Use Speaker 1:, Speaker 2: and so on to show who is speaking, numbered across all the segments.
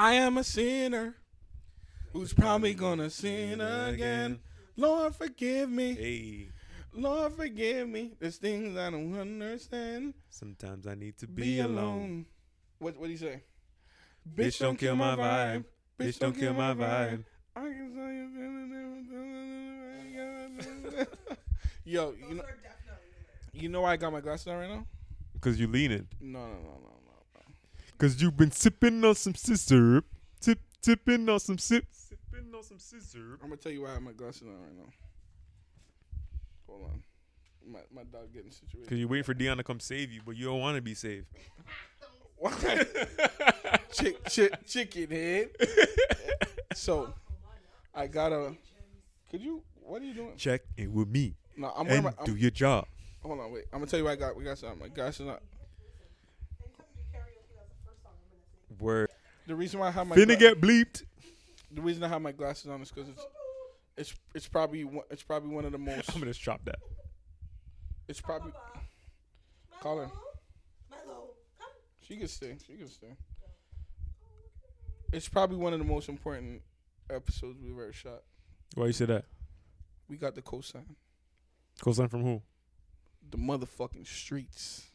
Speaker 1: I am a sinner who's probably gonna sin again. Lord, forgive me.
Speaker 2: Hey,
Speaker 1: Lord, forgive me. There's things I don't understand.
Speaker 2: sometimes I need to
Speaker 1: Be,
Speaker 2: be, alone.
Speaker 1: alone. What What do you say?
Speaker 2: Bitch, don't kill my vibe. Bitch, don't kill my vibe.
Speaker 1: I can tell you- feeling Yo, you know, you know why I got my glasses on right now?
Speaker 2: Cause you leaning.
Speaker 1: No, no, no, no, no.
Speaker 2: Cause you've been sipping on some sizzurp. Tip, tipping on some sip. Sipping on some sizzurp.
Speaker 1: I'm gonna tell you why I have my glasses on right now. Hold on, my my dog getting situated.
Speaker 2: Cause you're waiting for Dion to come save you, but you don't want to be saved.
Speaker 1: Why? Chick, chick, chicken head. so, I gotta. Could you? What are you doing?
Speaker 2: Check in with me
Speaker 1: No, I'm
Speaker 2: and
Speaker 1: my.
Speaker 2: do
Speaker 1: I'm,
Speaker 2: your job.
Speaker 1: hold on, wait. I'm gonna tell you why I got. We got something. My glasses on.
Speaker 2: Word.
Speaker 1: The reason why I have my
Speaker 2: Finna get bleeped.
Speaker 1: the reason I have my glasses on is because it's it's it's probably one, it's probably one of the most.
Speaker 2: I'm gonna chop that.
Speaker 1: It's probably call.
Speaker 3: Come.
Speaker 1: She can stay. She can stay. It's probably one of the most important episodes we've ever shot.
Speaker 2: Why you say that?
Speaker 1: We got the cosign.
Speaker 2: Cosign from who?
Speaker 1: The motherfucking streets.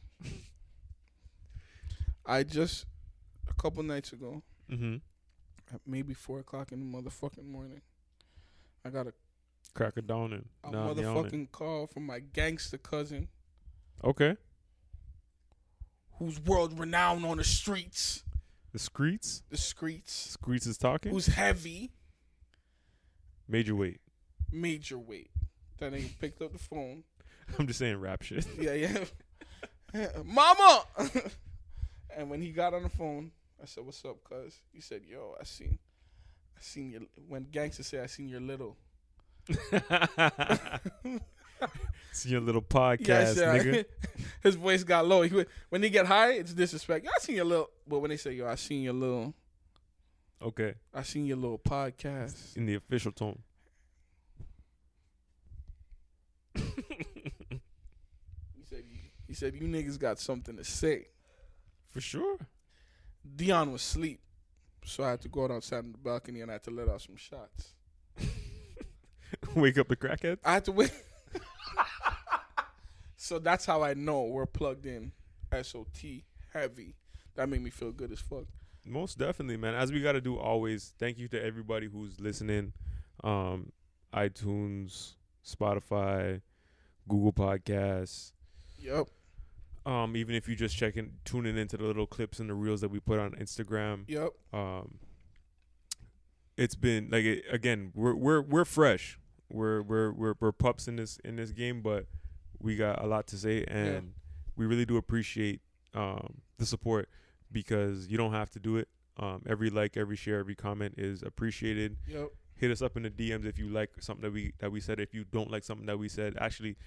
Speaker 1: I just a couple nights ago,
Speaker 2: Mm-hmm.
Speaker 1: at maybe four o'clock in the motherfucking morning, I got a,
Speaker 2: Crack it down and
Speaker 1: a
Speaker 2: now I'm yawning.
Speaker 1: motherfucking call from my gangster cousin,
Speaker 2: Okay.
Speaker 1: who's world renowned on the streets,
Speaker 2: The Screets.
Speaker 1: the streets,
Speaker 2: Screets is talking.
Speaker 1: who's heavy,
Speaker 2: Major weight.
Speaker 1: major weight. That nigga picked up the phone.
Speaker 2: I'm just saying rap shit.
Speaker 1: Yeah, yeah. Mama! and when he got on the phone, I said, What's up, cuz? He said, Yo, I seen I seen your when gangsters say I seen your little.
Speaker 2: See your little podcast,
Speaker 1: Yeah, said,
Speaker 2: nigga.
Speaker 1: his voice got low. He went, when they get high, it's disrespect. I seen your little but when they say, Yo, I seen your little
Speaker 2: Okay.
Speaker 1: I seen your little podcast.
Speaker 2: In the official tone.
Speaker 1: He said he said, You niggas got something to say.
Speaker 2: For sure.
Speaker 1: Dion was asleep. So I had to go out outside on the balcony and I had to let out some shots.
Speaker 2: Wake up the crackhead.
Speaker 1: I had to wait. so that's how I know we're plugged in. SOT heavy. That made me feel good as fuck.
Speaker 2: Most definitely, man. As we got to do always, thank you to everybody who's listening. Um, iTunes, Spotify, Google Podcasts.
Speaker 1: Yep.
Speaker 2: Um, even if you just checking, tuning into the little clips and the reels that we put on Instagram.
Speaker 1: Yep.
Speaker 2: Um, it's been like it, again, we're we're we're fresh. We're we're we're we're pups in this in this game, but we got a lot to say, and we really do appreciate um the support because you don't have to do it. Um, every like, every share, every comment is appreciated.
Speaker 1: Yep.
Speaker 2: Hit us up in the DMs if you like something that we that we said. If you don't like something that we said, actually,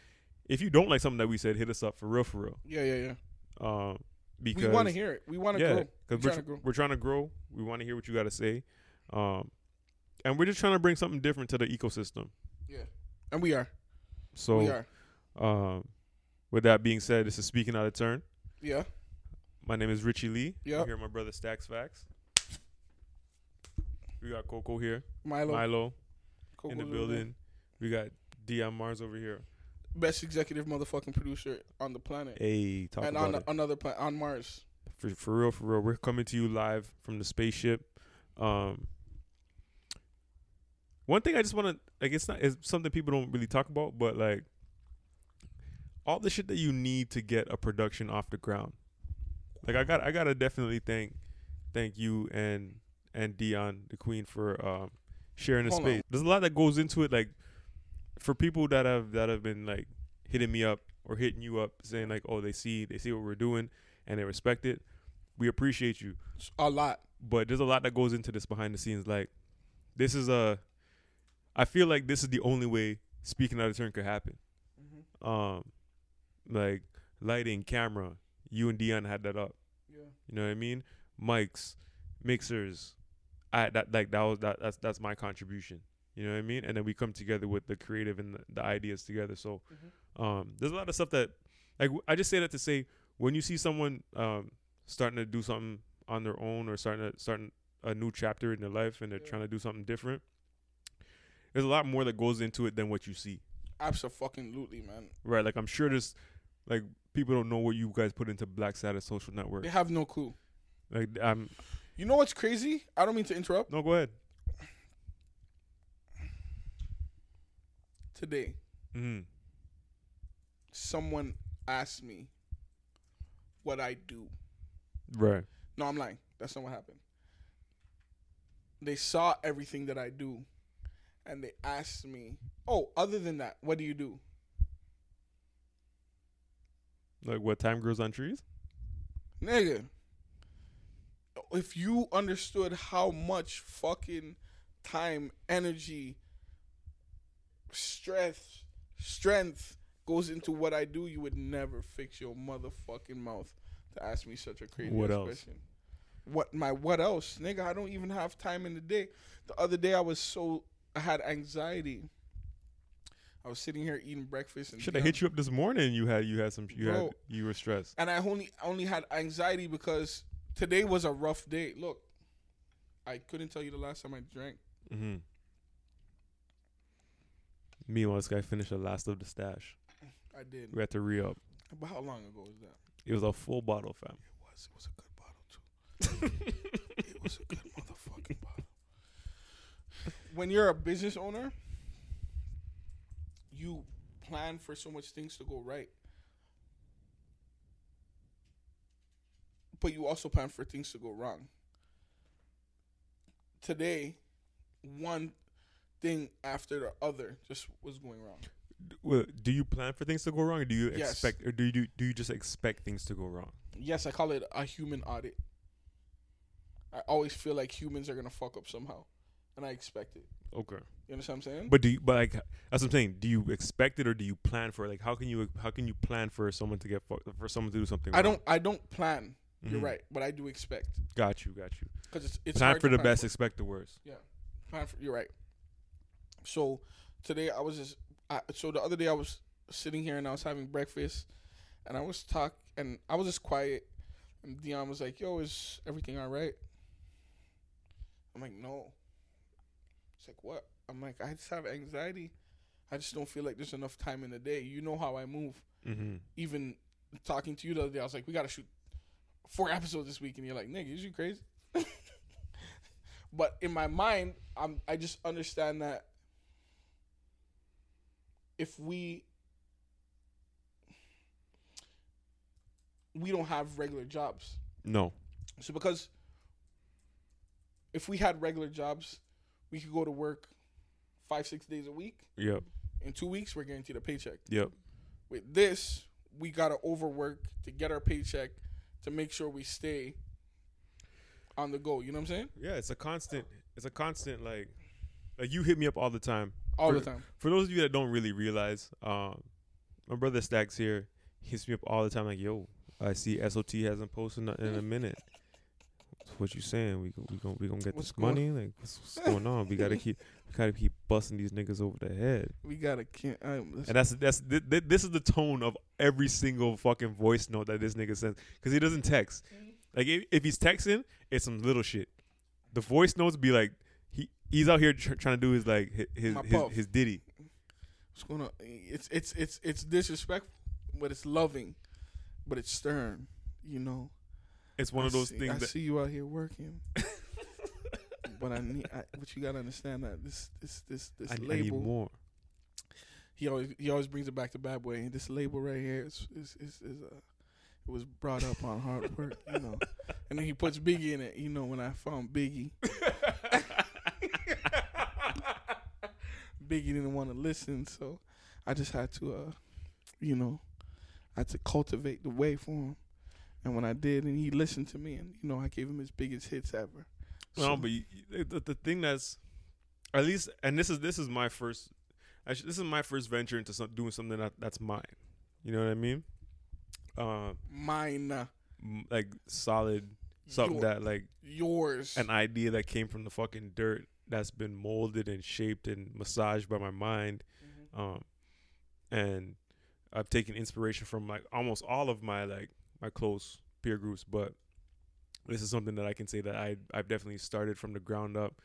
Speaker 2: if you don't like something that we said, hit us up for real, for real.
Speaker 1: Yeah, yeah, yeah.
Speaker 2: Um, because
Speaker 1: we want to hear it. We want to
Speaker 2: yeah,
Speaker 1: grow. We're
Speaker 2: because we're,
Speaker 1: trying
Speaker 2: tr-
Speaker 1: to grow.
Speaker 2: we're trying to grow. We want to hear what you got to say, um, and we're just trying to bring something different to the ecosystem.
Speaker 1: Yeah. And we are.
Speaker 2: So,
Speaker 1: we are.
Speaker 2: um, with that being said, this is speaking out of turn.
Speaker 1: Yeah.
Speaker 2: My name is Richie Lee. I'm here, my brother Stacks Facts. We got Coco here,
Speaker 1: Milo.
Speaker 2: Milo
Speaker 1: Coco's
Speaker 2: in the building. We got Dion Mars over here.
Speaker 1: Best executive motherfucking producer on the planet.
Speaker 2: Hey, talk about that.
Speaker 1: and
Speaker 2: about
Speaker 1: on
Speaker 2: it.
Speaker 1: another planet, on Mars.
Speaker 2: for for real, for real. We're coming to you live from the spaceship. Um, one thing I just want to like, it's not it's something people don't really talk about, but like all the shit that you need to get a production off the ground. Like I got, I gotta definitely thank, thank you and and Dion the Queen for um sharing the
Speaker 1: Hold
Speaker 2: space.
Speaker 1: on.
Speaker 2: There's a lot that goes into it. Like for people that have that have been like hitting me up or hitting you up saying like, oh, they see they see what we're doing and they respect it. We appreciate you
Speaker 1: a lot.
Speaker 2: but there's a lot that goes into this behind the scenes. Like, this is a, I feel like this is the only way speaking out of turn could happen. Um, like lighting, camera. You and Dion had that up.
Speaker 1: Yeah.
Speaker 2: You know what I mean? Mics, mixers. I that like that was that that's that's my contribution. You know what I mean? And then we come together with the creative and the, the ideas together. So, um, there's a lot of stuff that, like, I just say that to say when you see someone um starting to do something on their own or starting to starting a new chapter in their life and they're
Speaker 1: Yeah.
Speaker 2: trying to do something different. There's a lot more that goes into it than what you see,
Speaker 1: Absolutely, man.
Speaker 2: right? Like I'm sure there's like people don't know what you guys put into Black Status social network.
Speaker 1: They have no clue.
Speaker 2: Like I'm
Speaker 1: You know what's crazy? I don't mean to interrupt.
Speaker 2: no, go ahead.
Speaker 1: Today,
Speaker 2: hmm
Speaker 1: someone asked me what I do.
Speaker 2: Right.
Speaker 1: No, I'm lying. That's not what happened. They saw everything that I do, and they asked me, "Oh, other than that, what do you do?"
Speaker 2: Like what time grows on trees?
Speaker 1: Nigga, if you understood how much fucking time, energy, strength, strength goes into what I do, you would never fix your motherfucking mouth to ask me such a crazy
Speaker 2: What else?
Speaker 1: question. What my what else, nigga? I don't even have time in the day. The other day I was so I had anxiety. I was sitting here eating breakfast and
Speaker 2: Should have hit you up this morning. You had you had some you
Speaker 1: Bro.
Speaker 2: had you were stressed.
Speaker 1: and I only only had anxiety because today was a rough day. Look, I couldn't tell you the last time I drank.
Speaker 2: Mm-hmm. Meanwhile, this guy finished the last of the stash.
Speaker 1: I did.
Speaker 2: We had to re up.
Speaker 1: But how long ago was that?
Speaker 2: It was a full bottle, fam.
Speaker 1: It was. It was a good bottle too. it was a good motherfucking bottle. When you're a business owner, you plan for so much things to go right. But you also plan for things to go wrong. Today, one thing after the other just was going wrong.
Speaker 2: Well, do you plan for things to go wrong, or do you
Speaker 1: Yes.
Speaker 2: expect, or do you do you just expect things to go wrong?
Speaker 1: Yes, I call it a human audit. I always feel like humans are gonna fuck up somehow, and I expect it.
Speaker 2: Okay.
Speaker 1: You understand what I'm saying?
Speaker 2: But do you, but like that's what I'm saying. Do you expect it or do you plan for it? Like how can you how can you plan for someone to get for someone to do something?
Speaker 1: I
Speaker 2: wrong?
Speaker 1: don't. I don't plan. You're
Speaker 2: Mhm.
Speaker 1: right, but I do expect
Speaker 2: Got you. Got you.
Speaker 1: because it's it's
Speaker 2: plan for the best, expect the worst.
Speaker 1: Yeah, plan for, you're right. So today I was just. I, so the other day I was sitting here and I was having breakfast, and I was talk and I was just quiet, and Dion was like, "Yo, is everything all right?" I'm like, "No." It's like, "What?" I'm like, "I just have anxiety. I just don't feel like there's enough time in the day. You know how I move."
Speaker 2: Mm-hmm.
Speaker 1: even talking to you the other day, I was like, we gotta shoot four episodes this week, and you're like, nigga, is you crazy? but in my mind, I'm I just understand that if we we don't have regular jobs,
Speaker 2: No.
Speaker 1: so because if we had regular jobs, we could go to work five six days a week.
Speaker 2: Yep.
Speaker 1: In two weeks, we're guaranteed a paycheck.
Speaker 2: Yep.
Speaker 1: With this, we gotta overwork to get our paycheck to make sure we stay on the go. You know what I'm saying?
Speaker 2: Yeah. It's a constant. It's a constant. Like, like you hit me up all the time.
Speaker 1: All
Speaker 2: For-
Speaker 1: the time.
Speaker 2: For those of you that don't really realize, um, my brother Stacks here hits me up all the time. Like, yo, I see SOT hasn't posted nothing in a minute. What you saying? We gon- we gonna we gonna get
Speaker 1: What's
Speaker 2: this
Speaker 1: going-
Speaker 2: money? Like, what's, what's going on? We gotta keep we gotta keep busting these niggas over the head.
Speaker 1: We gotta can't. Listen,
Speaker 2: And that's that's th- th- this is the tone of every single fucking voice note that this nigga sends because he doesn't text. Like if, if he's texting, it's some little shit. The voice notes be like he he's out here tr- trying to do his like hi- his his, his ditty.
Speaker 1: what's going on? It's it's it's it's disrespectful, but it's loving, but it's stern. You know.
Speaker 2: It's one
Speaker 1: I
Speaker 2: of those
Speaker 1: see,
Speaker 2: things
Speaker 1: I
Speaker 2: that
Speaker 1: see you out here working. but I need. I, but you gotta understand that this this this this
Speaker 2: I, I need
Speaker 1: label.
Speaker 2: more.
Speaker 1: he always he always brings it back to Bad Boy. And this label right here is is is, is uh, it was brought up on hard work, you know. And then he puts Biggie in it. You know, when I found Biggie, Biggie didn't want to listen, so I just had to, uh, you know, I had to cultivate the way for him. And when I did, and he listened to me, and you know, I gave him his biggest hits ever.
Speaker 2: No, but you, the, the thing that's at least, and this is this is my first. Actually, this is my first venture into some, doing something that that's mine. You know what I mean? Uh,
Speaker 1: mine, uh,
Speaker 2: like solid something
Speaker 1: your-
Speaker 2: that like
Speaker 1: yours.
Speaker 2: an idea that came from the fucking dirt that's been molded and shaped and massaged by my mind.
Speaker 1: Mhm.
Speaker 2: Um, and I've taken inspiration from like almost all of my like my close peer groups, but this is something that I can say that I I've definitely started from the ground up.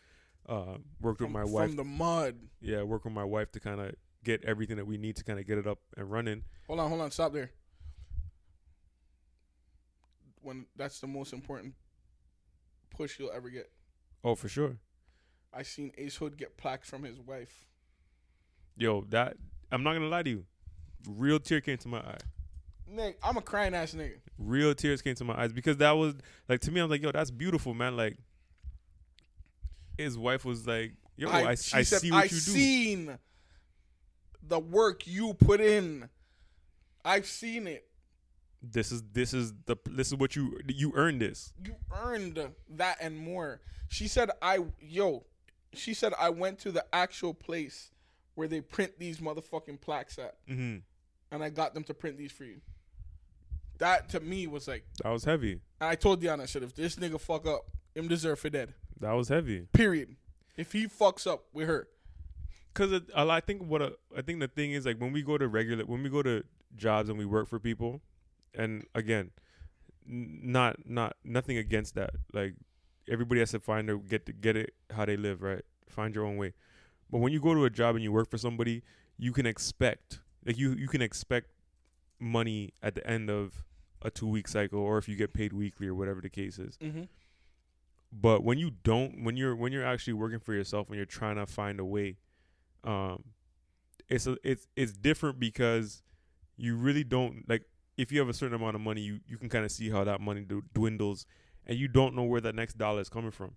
Speaker 2: Uh, worked with
Speaker 1: From,
Speaker 2: my
Speaker 1: from
Speaker 2: wife.
Speaker 1: the mud.
Speaker 2: yeah, worked with my wife to kind of get everything that we need to kind of get it up and running.
Speaker 1: Hold on, hold on, stop there. When that's the most important push you'll ever get.
Speaker 2: Oh, for sure.
Speaker 1: I seen Ace Hood get plaques from his wife.
Speaker 2: Yo, that I'm not gonna lie to you. Real tear came to my eye.
Speaker 1: Nick, I'm a crying ass nigga.
Speaker 2: Real tears came to my eyes because that was like to me. I'm like, yo, that's beautiful, man. Like his wife was like, yo, I, I,
Speaker 1: she said,
Speaker 2: see what
Speaker 1: I
Speaker 2: you do.
Speaker 1: I've seen the work you put in. I've seen it.
Speaker 2: This is this is the this is what you you earned this.
Speaker 1: You earned that and more. She said, I, yo, she said, I went to the actual place where they print these motherfucking plaques at,
Speaker 2: hmm
Speaker 1: and I got them to print these for you. That to me was like,
Speaker 2: That was heavy.
Speaker 1: and I told Deanna, I said, if this nigga fuck up, him deserve for dead.
Speaker 2: That was heavy.
Speaker 1: Period. If he fucks up with her,
Speaker 2: Cause I think what a, I think the thing is like when we go to regular when we go to jobs and we work for people, and again, n- not not nothing against that. Like everybody has to find their get to get it how they live, right? Find your own way. But when you go to a job and you work for somebody, you can expect like you you can expect money at the end of a two week cycle, or if you get paid weekly or whatever the case is.
Speaker 1: mm-hmm.
Speaker 2: But when you don't, when you're when you're actually working for yourself, and you're trying to find a way, um, it's a, it's it's different because you really don't like if you have a certain amount of money, you you can kind of see how that money d- dwindles, and you don't know where that next dollar is coming from,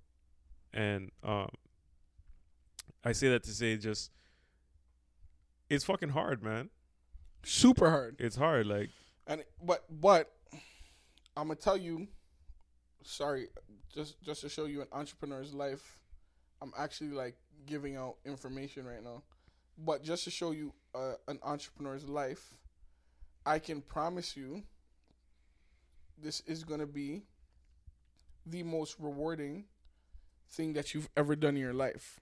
Speaker 2: and um, I say that to say just it's fucking hard, man.
Speaker 1: super hard.
Speaker 2: It's hard, like
Speaker 1: And but but I'm gonna tell you, sorry, just just to show you an entrepreneur's life. I'm actually like giving out information right now, but just to show you uh, an entrepreneur's life, I can promise you, this is gonna be the most rewarding thing that you've ever done in your life.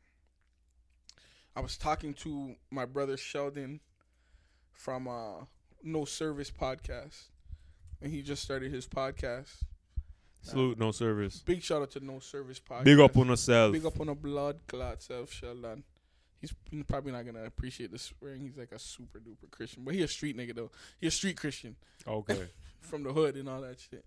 Speaker 1: I was talking to my brother Sheldon from uh, No Service Podcast, and he just started his podcast.
Speaker 2: salute, no service.
Speaker 1: Big shout out to No Service Podcast.
Speaker 2: Big up on yourself.
Speaker 1: Big up on a blood clot self, Sheldon. He's probably not gonna appreciate the swearing. He's like a super duper Christian, but he a street nigga though. He a street Christian
Speaker 2: Okay,
Speaker 1: from the hood and all that shit.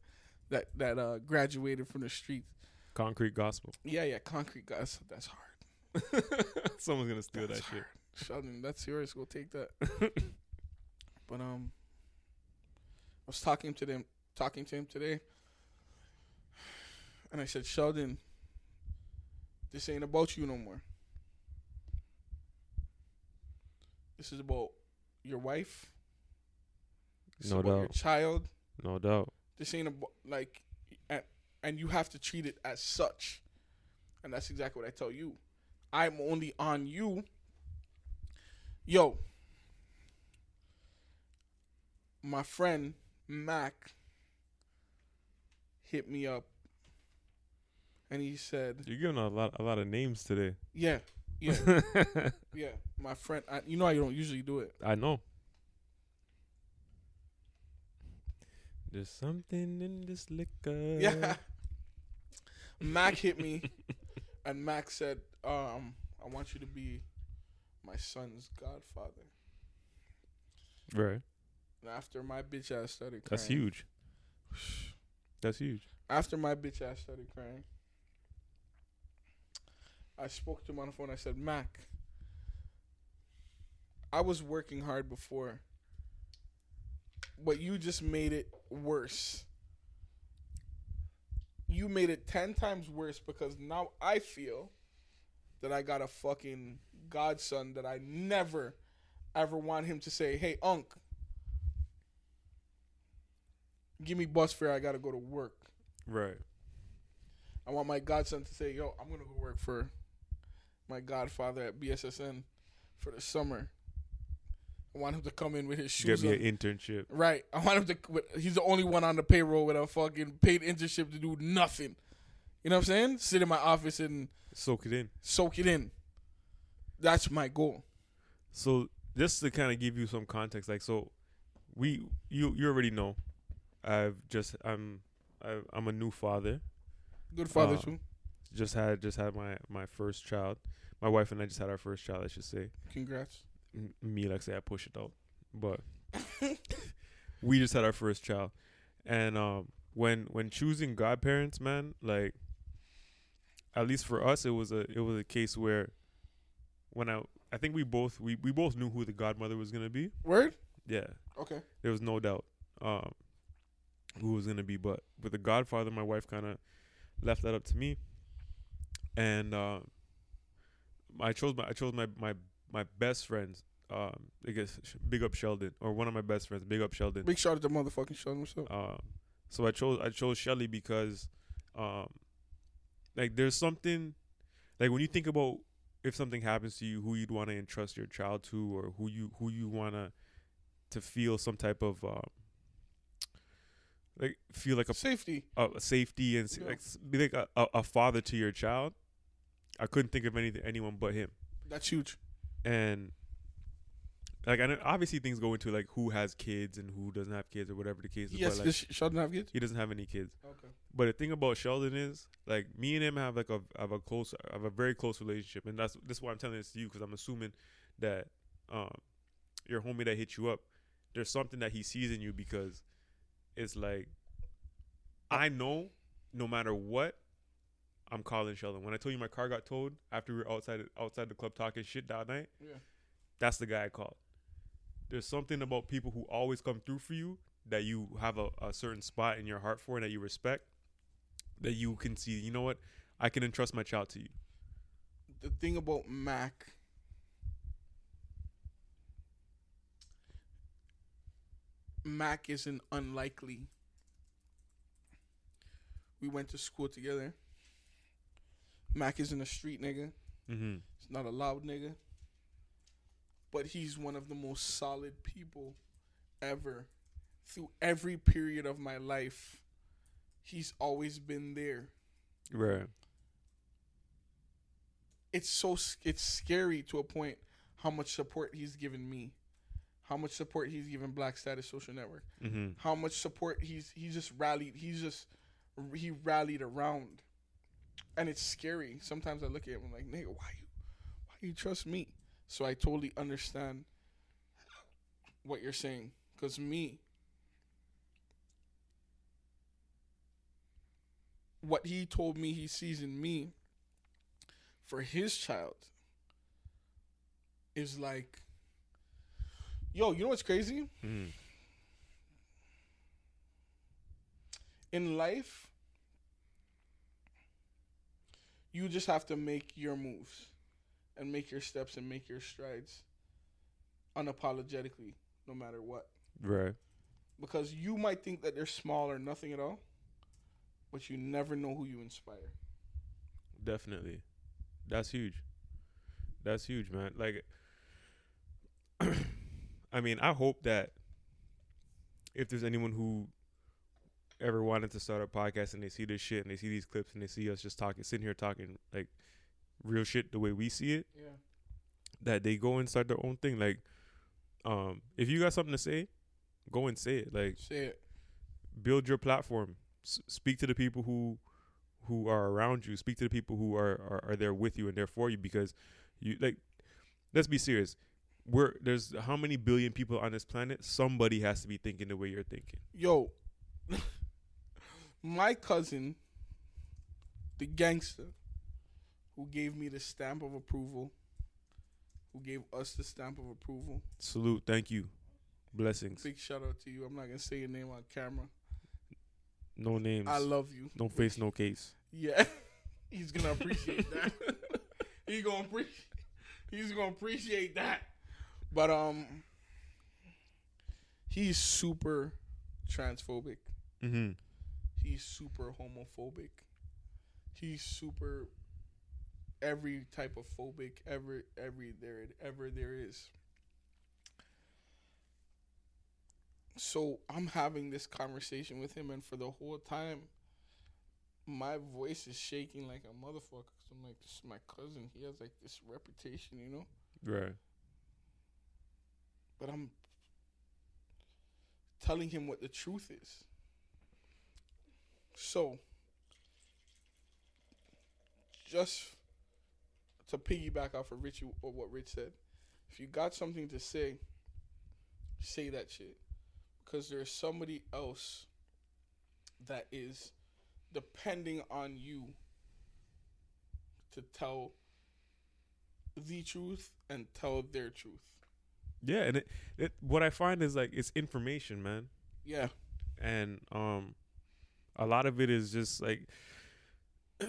Speaker 1: That that uh graduated from the streets.
Speaker 2: concrete gospel.
Speaker 1: Yeah, yeah, concrete gospel. That's hard.
Speaker 2: Someone's gonna steal
Speaker 1: That's
Speaker 2: that shit.
Speaker 1: Sheldon, that's yours. We'll take that. but um, I was talking to them, talking to him today, and I said, Sheldon, this ain't about you no more. This is about your wife. This
Speaker 2: No
Speaker 1: is about your
Speaker 2: doubt.
Speaker 1: child.
Speaker 2: No doubt.
Speaker 1: This ain't about like, and, and you have to treat it as such. And that's exactly what I tell you. I'm only on you. Yo, my friend Mac hit me up, and he said,
Speaker 2: You're giving a lot, a lot of names today.
Speaker 1: "Yeah, yeah, yeah." My friend, I, you know I don't usually do it.
Speaker 2: I know. There's something in this liquor.
Speaker 1: Yeah. Mac hit me, and Mac said, um, "I want you to be my son's godfather."
Speaker 2: Right.
Speaker 1: And after my bitch ass started crying,
Speaker 2: That's huge. That's huge.
Speaker 1: After my bitch ass started crying, I spoke to him on the phone. I said, "Mac, I was working hard before, but you just made it worse." You made it 10 times worse because now I feel that I got a fucking godson that I never ever want him to say, "Hey, unc, give me bus fare. I gotta go to work."
Speaker 2: Right.
Speaker 1: I want my godson to say, "Yo, I'm gonna go work for my godfather at BSSN for the summer." I want him to come in with his
Speaker 2: Get
Speaker 1: shoes
Speaker 2: me
Speaker 1: on.
Speaker 2: an internship.
Speaker 1: Right. I want him to. He's the only one on the payroll with a fucking paid internship to do nothing. You know what I'm saying? Sit in my office and
Speaker 2: Soak it in.
Speaker 1: soak it in. That's my goal.
Speaker 2: So just to kind of give you some context, like so, we you you already know, I've just I'm I, I'm a new father.
Speaker 1: Good father
Speaker 2: Uh,
Speaker 1: too.
Speaker 2: Just had just had my my first child. My wife and I just had our first child. I should say.
Speaker 1: Congrats.
Speaker 2: Me like say I push it out, but we just had our first child, and um, when when choosing godparents, man, like at least for us, it was a it was a case where when I I think we both we we both knew who the godmother was gonna be.
Speaker 1: Word.
Speaker 2: Yeah,
Speaker 1: Okay.
Speaker 2: there was no doubt um who was gonna be, but with the godfather, my wife kind of left that up to me, and um, I chose my I chose my my my best friends. Um, I guess big up Sheldon or one of my best friends. Big up Sheldon.
Speaker 1: Big shout out to motherfucking Sean. What's up?
Speaker 2: Um, so I chose I chose Shelly because, um, like there's something, like when you think about if something happens to you, who you'd want to entrust your child to, or who you who you wanna to feel some type of um, like feel like a,
Speaker 1: Safety.
Speaker 2: a, a safety and
Speaker 1: Yeah.
Speaker 2: like be like a, a, a father to your child. I couldn't think of anything anyone but him
Speaker 1: That's huge.
Speaker 2: And like I know obviously things go into like who has kids and who doesn't have kids or whatever the case is.
Speaker 1: Yes.
Speaker 2: but like
Speaker 1: Sheldon have kids?
Speaker 2: he doesn't have any kids.
Speaker 1: Okay.
Speaker 2: But the thing about Sheldon is like me and him have like a have a close have a very close relationship, and that's this is why I'm telling this to you because I'm assuming that um your homie that hit you up, there's something that he sees in you because it's like I know no matter what. I'm calling Sheldon. When I told you my car got towed after we were outside outside the club talking shit that night,
Speaker 1: Yeah.
Speaker 2: that's the guy I called. There's something about people who always come through for you that you have a, a certain spot in your heart for and that you respect that you can see, you know what? I can entrust my child to you.
Speaker 1: The thing about Mac. Mac isn't unlikely. We went to school together. Mac isn't a street nigga.
Speaker 2: Mm-hmm.
Speaker 1: He's not a loud nigga. But he's one of the most solid people ever. Through every period of my life, he's always been there.
Speaker 2: Right.
Speaker 1: It's so it's scary to a point how much support he's given me. How much support he's given Black Status Social Network.
Speaker 2: Mm-hmm.
Speaker 1: How much support he's he's just rallied. He's just he rallied around. And it's scary. Sometimes I look at him I'm like, nigga, why you why you trust me? So I totally understand what you're saying. Cause me, what he told me he sees in me for his child is like, yo, you know what's crazy?
Speaker 2: Mm-hmm.
Speaker 1: in life, you just have to make your moves and make your steps and make your strides unapologetically, no matter what.
Speaker 2: Right.
Speaker 1: Because you might think that they're small or nothing at all, but you never know who you inspire.
Speaker 2: Definitely. That's huge. That's huge, man. Like I mean, I hope that if there's anyone who ever wanted to start a podcast and they see this shit and they see these clips and they see us just talking sitting here talking like real shit the way we see it,
Speaker 1: Yeah.
Speaker 2: that they go and start their own thing. Like, um, if you got something to say, go and say it. Like,
Speaker 1: Say it.
Speaker 2: build your platform. S- speak to the people who who are around you. Speak to the people who are, are are there with you and there for you. Because you like, let's be serious. We're there's how many billion people on this planet? Somebody has to be thinking the way you're thinking.
Speaker 1: Yo, my cousin, the gangster, who gave me the stamp of approval, who gave us the stamp of approval.
Speaker 2: Salute. Thank you. Blessings.
Speaker 1: Big shout out to you. I'm not gonna say your name on camera.
Speaker 2: No names.
Speaker 1: I love you.
Speaker 2: no face. No case.
Speaker 1: Yeah, he's gonna appreciate that. he's gonna appreciate. He's gonna appreciate that. But um, he's super transphobic.
Speaker 2: Mm-hmm.
Speaker 1: He's super homophobic. He's super every type of phobic ever every there ever there is. So I'm having this conversation with him, and for the whole time, my voice is shaking like a motherfucker. Cause I'm like, this is my cousin. He has like this reputation, you know.
Speaker 2: Right.
Speaker 1: But I'm telling him what the truth is. So just to piggyback off of Rich or what Rich said, if you got something to say, say that shit, because there's somebody else that is depending on you to tell the truth and tell their truth.
Speaker 2: Yeah, and it, it what I find is like it's information, man.
Speaker 1: Yeah.
Speaker 2: And um a lot of it is just like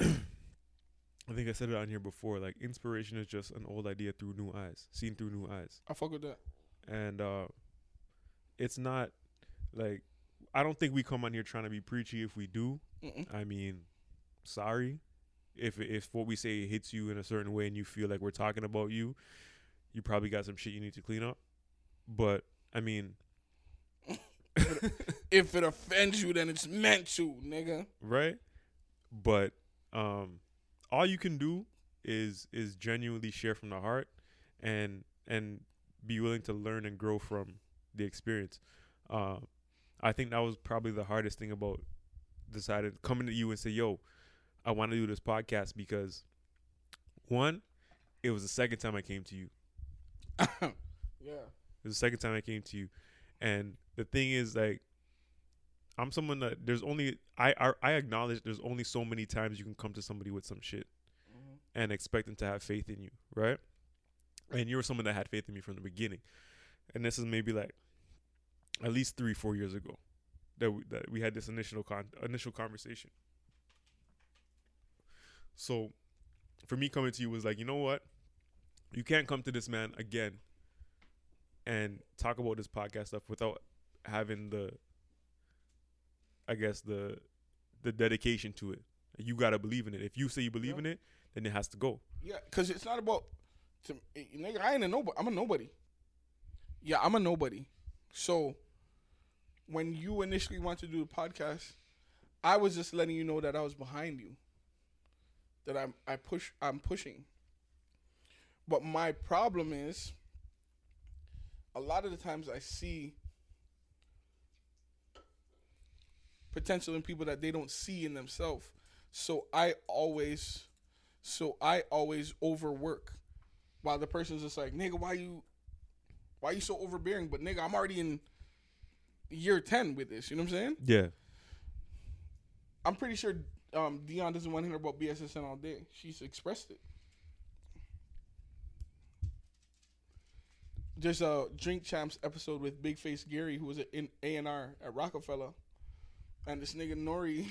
Speaker 2: I think I said it on here before, like inspiration is just an old idea through new eyes, seen through new eyes.
Speaker 1: I fuck with that.
Speaker 2: And uh it's not like I don't think we come on here trying to be preachy if we do.
Speaker 1: Mm-mm.
Speaker 2: I mean, sorry. If if what we say hits you in a certain way and you feel like we're talking about you, you probably got some shit you need to clean up. But I mean,
Speaker 1: If it offends you, then it's meant to, nigga.
Speaker 2: right? But um all you can do is is genuinely share from the heart and and be willing to learn and grow from the experience. Uh, I think that was probably the hardest thing about decided coming to you and say, "Yo, I want to do this podcast because one, it was the second time I came to you.
Speaker 1: yeah.
Speaker 2: It was the second time I came to you, and the thing is, like, I'm someone that there's only I I, I acknowledge there's only so many times you can come to somebody with some shit mm-hmm. and expect them to have faith in you, right? And you were someone that had faith in me from the beginning, and this is maybe like at least three four years ago that we, that we had this initial con- initial conversation. So, for me coming to you was like, you know what, you can't come to this man again and talk about this podcast stuff without having the I guess the the dedication to it. You gotta believe in it. If you say you believe
Speaker 1: Yeah.
Speaker 2: in it, then it has to go.
Speaker 1: Yeah, because it's not about, to, nigga, I ain't a nobody. I'm a nobody. Yeah, I'm a nobody. So, when you initially wanted to do the podcast, I was just letting you know that I was behind you. That I'm, I push, I'm pushing. But my problem is, a lot of the times I see potential in people that they don't see in themselves. So I always so I always overwork while the person's just like, nigga, why you why you so overbearing? But nigga, I'm already in year ten with this, you know what I'm saying?
Speaker 2: Yeah.
Speaker 1: I'm pretty sure um, Dion doesn't want to hear about BSSN all day. She's expressed it. There's a Drink Champs episode with Big Face Gary, who was in A and R at Roc-A-Fella, and this nigga N.O.R.E.,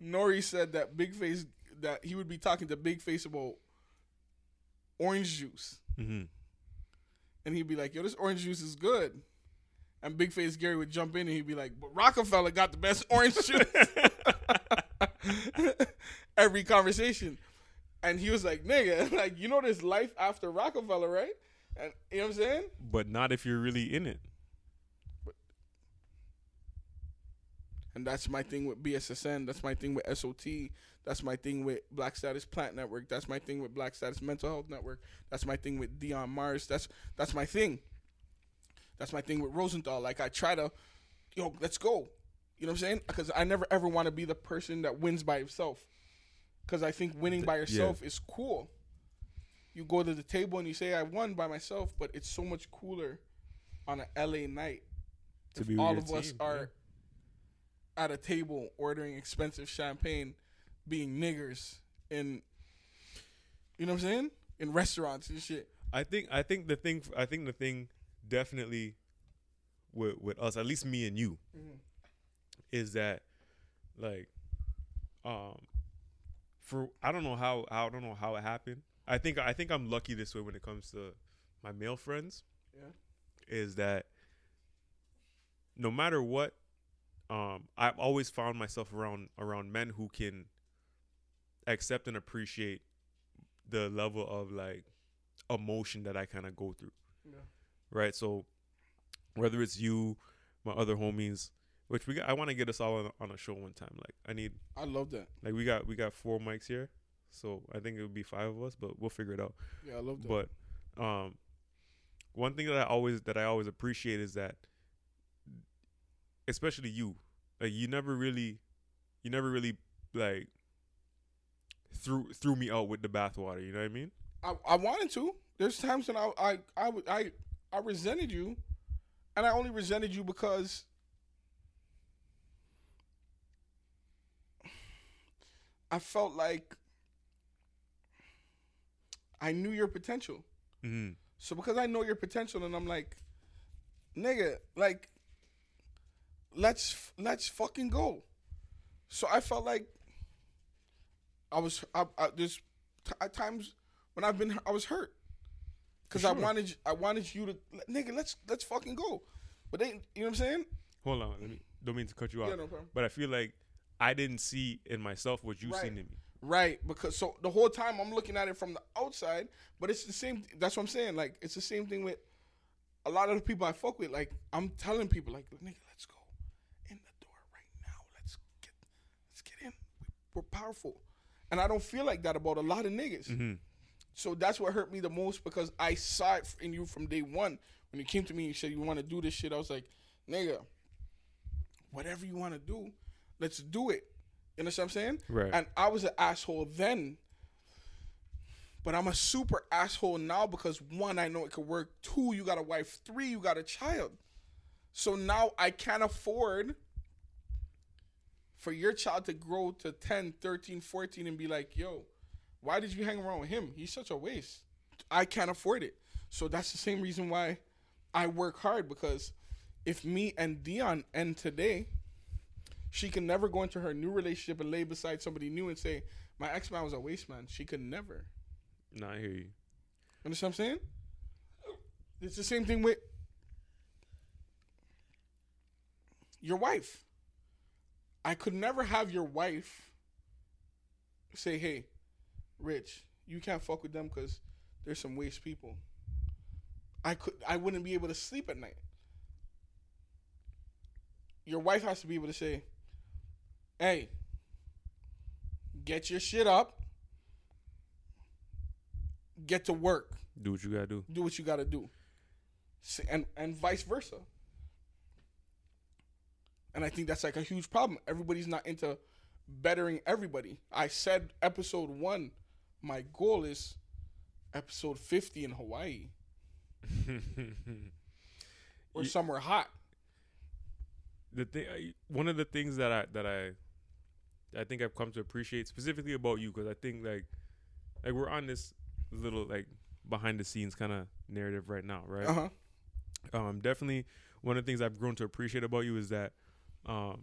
Speaker 1: N.O.R.E. said that Big Face that he would be talking to Big Face about orange juice,
Speaker 2: hmm
Speaker 1: and he'd be like, "Yo, this orange juice is good," and Big Face Gary would jump in and he'd be like, "But Roc-A-Fella got the best orange juice." Every conversation, and he was like, "Nigga, like you know, there's life after Roc-A-Fella, right?" And you know what I'm saying?
Speaker 2: But not if you're really in it.
Speaker 1: And that's my thing with BSSN. That's my thing with SOT. That's my thing with Black Status Plant Network. That's my thing with Black Status Mental Health Network. That's my thing with Dion Mars. That's that's my thing. That's my thing with Rosenthal. Like I try to, yo, let's go. You know what I'm saying? Because I never ever want to be the person that wins by himself. Because I think winning by
Speaker 2: yeah.
Speaker 1: yourself is cool. You go to the table and you say I won by myself, but it's so much cooler on an LA night
Speaker 2: To
Speaker 1: if all of us
Speaker 2: team,
Speaker 1: are at a table ordering expensive champagne, being niggers in, you know what I'm saying? In restaurants and shit.
Speaker 2: I think I think the thing I think the thing definitely with with us, at least me and you, is that like um for I don't know how, how I don't know how it happened. I think I think I'm lucky this way when it comes to my male friends.
Speaker 1: Yeah.
Speaker 2: Is that no matter what, um, I've always found myself around around men who can accept and appreciate the level of like emotion that I kind of go through.
Speaker 1: Yeah.
Speaker 2: Right. So whether it's you, my other homies, which we got, I want to get us all on, on a show one time. Like I need,
Speaker 1: I love that.
Speaker 2: like we got we got four mics here, so I think it would be five of us, but we'll figure it out.
Speaker 1: Yeah, I love that.
Speaker 2: But um, one thing that I always that I always appreciate is that, especially you, like you never really, you never really like threw threw me out with the bathwater. You know what I mean?
Speaker 1: I, I wanted to. There's times when I I I I I resented you, and I only resented you because I felt like I knew your potential.
Speaker 2: hmm
Speaker 1: So because I know your potential, and I'm like, nigga, like, let's let's fucking go. So I felt like I was I, I, there's t- at times when I've been I was hurt because I wanted you- I wanted you to nigga let's let's fucking go, but they you know what I'm saying?
Speaker 2: Hold on, let me. Don't mean to cut you off,
Speaker 1: Yeah, no problem.
Speaker 2: but I feel like I didn't see in myself what you
Speaker 1: Right.
Speaker 2: seen in me.
Speaker 1: Right, because so the whole time I'm looking at it from the outside, but it's the same. That's what I'm saying. Like it's the same thing with a lot of the people I fuck with. Like I'm telling people, like nigga, let's go in the door right now. Let's get, let's get in. We're powerful, and I don't feel like that about a lot of niggas.
Speaker 2: Mhm.
Speaker 1: So that's what hurt me the most because I saw it in you from day one. When you came to me and said you want to do this shit, I was like, nigga, whatever you want to do, let's do it. You know what I'm saying?
Speaker 2: Right.
Speaker 1: And I was an asshole then, but I'm a super asshole now because one, I know it could work. Two, you got a wife. Three, you got a child. So now I can't afford for your child to grow to 10, 13, 14 and be like, yo, why did you hang around with him? He's such a waste. I can't afford it. So that's the same reason why I work hard because if me and Dion end today, she can never go into her new relationship and lay beside somebody new and say, my ex man was a waste man. She could never.
Speaker 2: Nah, I hear you.
Speaker 1: Understand what I'm saying? It's the same thing with your wife. I could never have your wife say, "Hey, Rich, you can't fuck with them because there's some waste people." I could, I wouldn't be able to sleep at night. Your wife has to be able to say, "Hey, get your shit up, get to work."
Speaker 2: Do what you gotta do.
Speaker 1: do what you got to do, and and vice versa. And I think that's like a huge problem. Everybody's not into bettering everybody. I said episode one, my goal is episode fifty in Hawaii or somewhere hot.
Speaker 2: the thing, one of the things that I that I, I think I've come to appreciate specifically about you because I think like, like we're on this little like behind the scenes kind of narrative right now, right?
Speaker 1: Uh huh.
Speaker 2: um, definitely one of the things I've grown to appreciate about you is that um,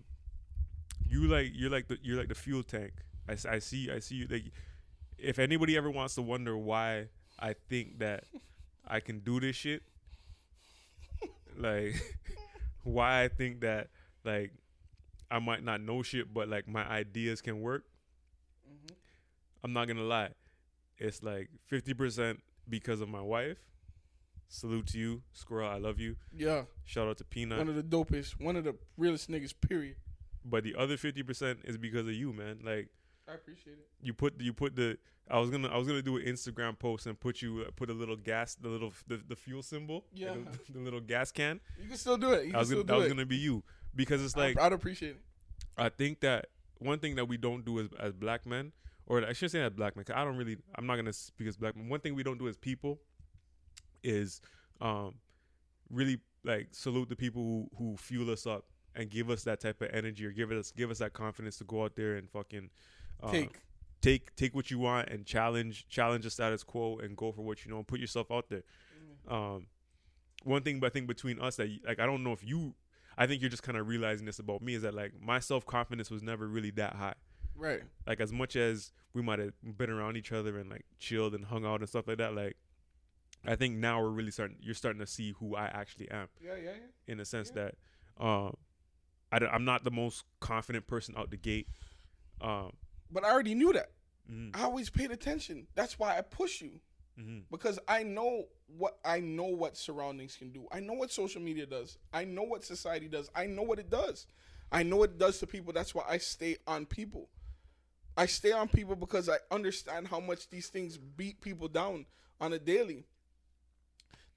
Speaker 2: you like you're like the you're like the fuel tank. I see I see you like if anybody ever wants to wonder why I think that I can do this shit, like why I think that like I might not know shit, but like my ideas can work. I'm not gonna lie, it's like fifty percent because of my wife. Salute to you, Squirrel. I love you.
Speaker 1: Yeah,
Speaker 2: Shout out to Peanut.
Speaker 1: one of the dopest, one of the realest niggas. Period.
Speaker 2: but the other fifty percent is because of you, man. Like
Speaker 1: I appreciate it.
Speaker 2: you put you put the. I was gonna I was gonna do an Instagram post and put you uh, put a little gas the little the, the fuel symbol
Speaker 1: Yeah.
Speaker 2: the, the little gas can.
Speaker 1: You can still do it. You
Speaker 2: I was gonna, that was gonna be you because it's like
Speaker 1: I'd appreciate it.
Speaker 2: I think that one thing that we don't do as as black men, or I should say as black men, 'cause I don't really, I'm not gonna speak as black men. One thing we don't do as people is um, really like salute the people who, who fuel us up and give us that type of energy or give us give us that confidence to go out there and fucking uh,
Speaker 1: Take.
Speaker 2: take take what you want and challenge challenge the status quo and go for what you know and put yourself out there. Um, one thing, I think between us that like I don't know if you, I think you're just kind of realizing this about me is that like my self confidence was never really that high.
Speaker 1: Right.
Speaker 2: Like as much as we might have been around each other and like chilled and hung out and stuff like that, like I think now we're really starting. You're starting to see who I actually am
Speaker 1: Yeah, yeah, yeah.
Speaker 2: in the sense
Speaker 1: Yeah.
Speaker 2: that um, I am not the most confident person out the gate. Um,
Speaker 1: But I already knew that.
Speaker 2: mhm,
Speaker 1: I always paid attention. That's why I push you
Speaker 2: mhm.
Speaker 1: because I know what I know what surroundings can do. I know what social media does. I know what society does. I know what it does. I know what it does to people. That's why I stay on people. I stay on people because I understand how much these things beat people down on a daily.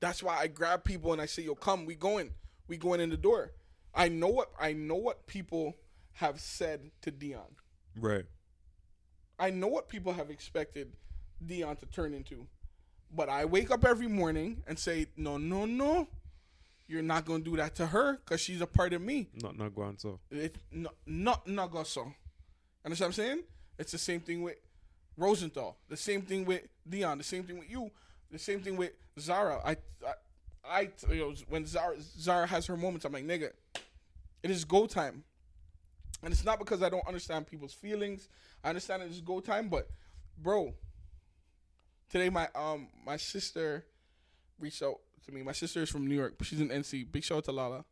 Speaker 1: That's why I grab people and I say, "Yo, come, we going, we going in the door." I know what I know what people have said to Dion.
Speaker 2: right.
Speaker 1: I know what people have expected Dion to turn into. But I wake up every morning and say, no, no, no. You're not going to do that to her because she's a part of me.
Speaker 2: Not not Guanzo.
Speaker 1: It, no, not Nagaso. Understand what I'm saying? It's the same thing with Rosenthal. The same thing with Dion. The same thing with you. The same thing with Zara. I, I, I you know, when Zara, Zara has her moments, I'm like, nigga, it is go time. And it's not because I don't understand people's feelings. I understand it is go time, but bro, today my um my sister reached out to me. My sister is from New York, she's in NC. Big shout out to Lala.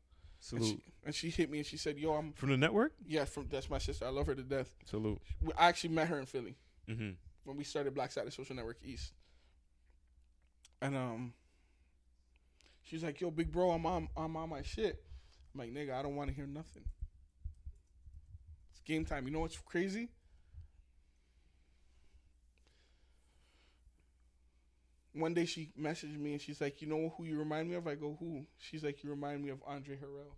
Speaker 1: And she, and she hit me and she said, "Yo, I'm
Speaker 2: From the network?
Speaker 1: yeah from that's my sister. I love her to death.
Speaker 2: Salute.
Speaker 1: I actually met her in Philly
Speaker 2: Mm-hmm.
Speaker 1: when we started Black Status Social Network East. And um, she's like, "Yo, big bro, I'm on, I'm on my shit." I'm like, "Nigga, I don't want to hear nothing. It's game time. You know what's crazy? One day she messaged me and she's like, "You know who you remind me of?" I go, "Who?" She's like, "You remind me of Andre Harrell."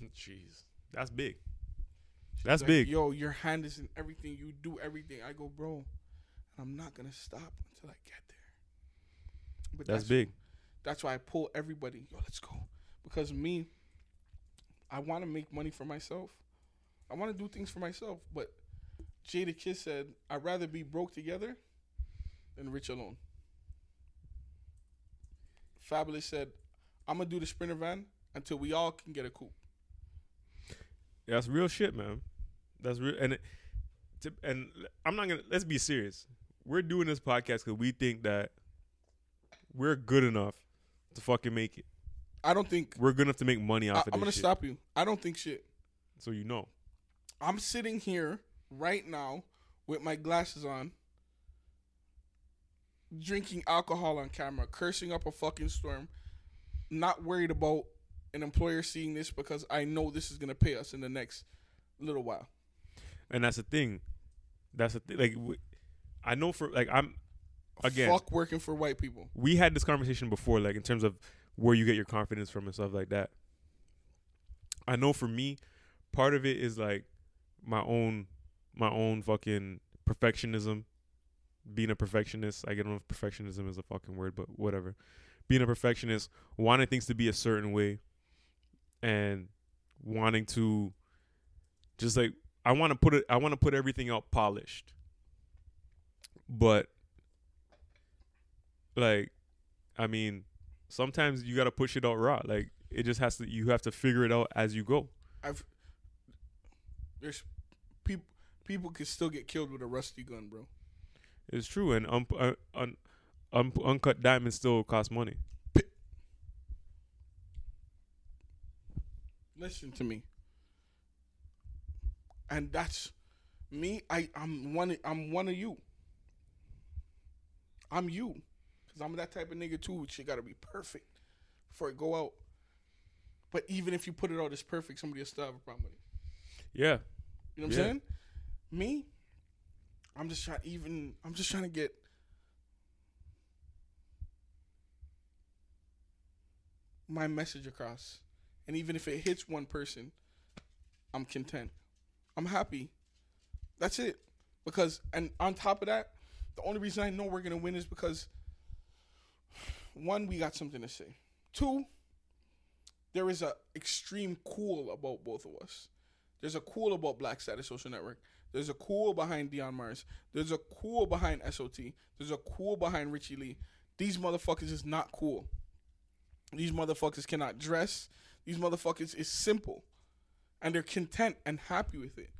Speaker 2: Jeez. That's big.
Speaker 1: She's
Speaker 2: That's
Speaker 1: like,
Speaker 2: big.
Speaker 1: Yo, your hand is in everything. You do everything. I go, bro. I'm not gonna stop until I get there. But
Speaker 2: That's big.
Speaker 1: That's why I pull everybody. Yo, let's go. Because me, I want to make money for myself. I want to do things for myself. But Jadakiss said, I'd rather be broke together than rich alone. Fabolous said, I'm gonna do the sprinter van until we all can get a coupe.
Speaker 2: That's real shit, man. That's real, and it, to, and I'm not gonna. Let's be serious. We're doing this podcast because we think that we're good enough to fucking make it.
Speaker 1: I don't think
Speaker 2: We're good enough to make money
Speaker 1: I,
Speaker 2: off of
Speaker 1: I'm gonna
Speaker 2: shit.
Speaker 1: stop you. I don't think shit.
Speaker 2: So you know,
Speaker 1: I'm sitting here right now with my glasses on, drinking alcohol on camera, cursing up a fucking storm, not worried about an employer seeing this because I know this is gonna pay us in the next little while.
Speaker 2: and that's the thing. That's the thing. Like, I know for like I'm again.
Speaker 1: Fuck working for white people.
Speaker 2: we had this conversation before, like in terms of where you get your confidence from and stuff like that. I know for me, part of it is like my own, my own fucking perfectionism. Being a perfectionist, I don't know if perfectionism is a fucking word, but whatever. Being a perfectionist, wanting things to be a certain way, and wanting to just like I want to put it, I want to put everything out polished, but like i mean sometimes you gotta push it out raw like it just has to you have to figure it out as you go
Speaker 1: I've there's people people can still get killed with a rusty gun, bro.
Speaker 2: it's true and um, uh, un, un, uncut diamonds still cost money
Speaker 1: Listen to me. And that's me. I I'm one. I'm one of you. I'm you, cause I'm that type of nigga too. Shit gotta be perfect before it go out. But even if you put it out as perfect, somebody will still have a problem with it.
Speaker 2: yeah
Speaker 1: You know what
Speaker 2: Yeah.
Speaker 1: I'm saying? Me, I'm just trying. Even I'm just trying to get. My message across, and even if it hits one person, I'm content. I'm happy. That's it. Because and on top of that, the only reason I know we're gonna win is because one, we got something to say. Two, there is a extreme cool about both of us. There's a cool about Black Status Social Network. There's a cool behind Dion Mars. There's a cool behind SOT. There's a cool behind Richie Lee. These motherfuckers is not cool. These motherfuckers cannot dress. These motherfuckers is simple. And they're content and happy with it.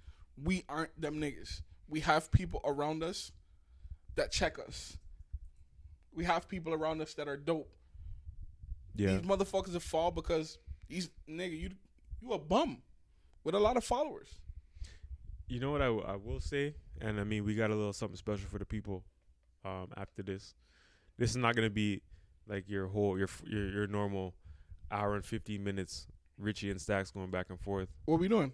Speaker 1: We aren't them niggas. We have people around us that check us. We have people around us that are dope.
Speaker 2: yeah
Speaker 1: These motherfuckers will fall because these nigga, you you a bum with a lot of followers.
Speaker 2: you know what I, w- I will say and i mean we got a little something special for the people um after this this is not gonna be like your whole your your, your normal hour and 15 minutes richie and stacks going back and forth
Speaker 1: What we doing?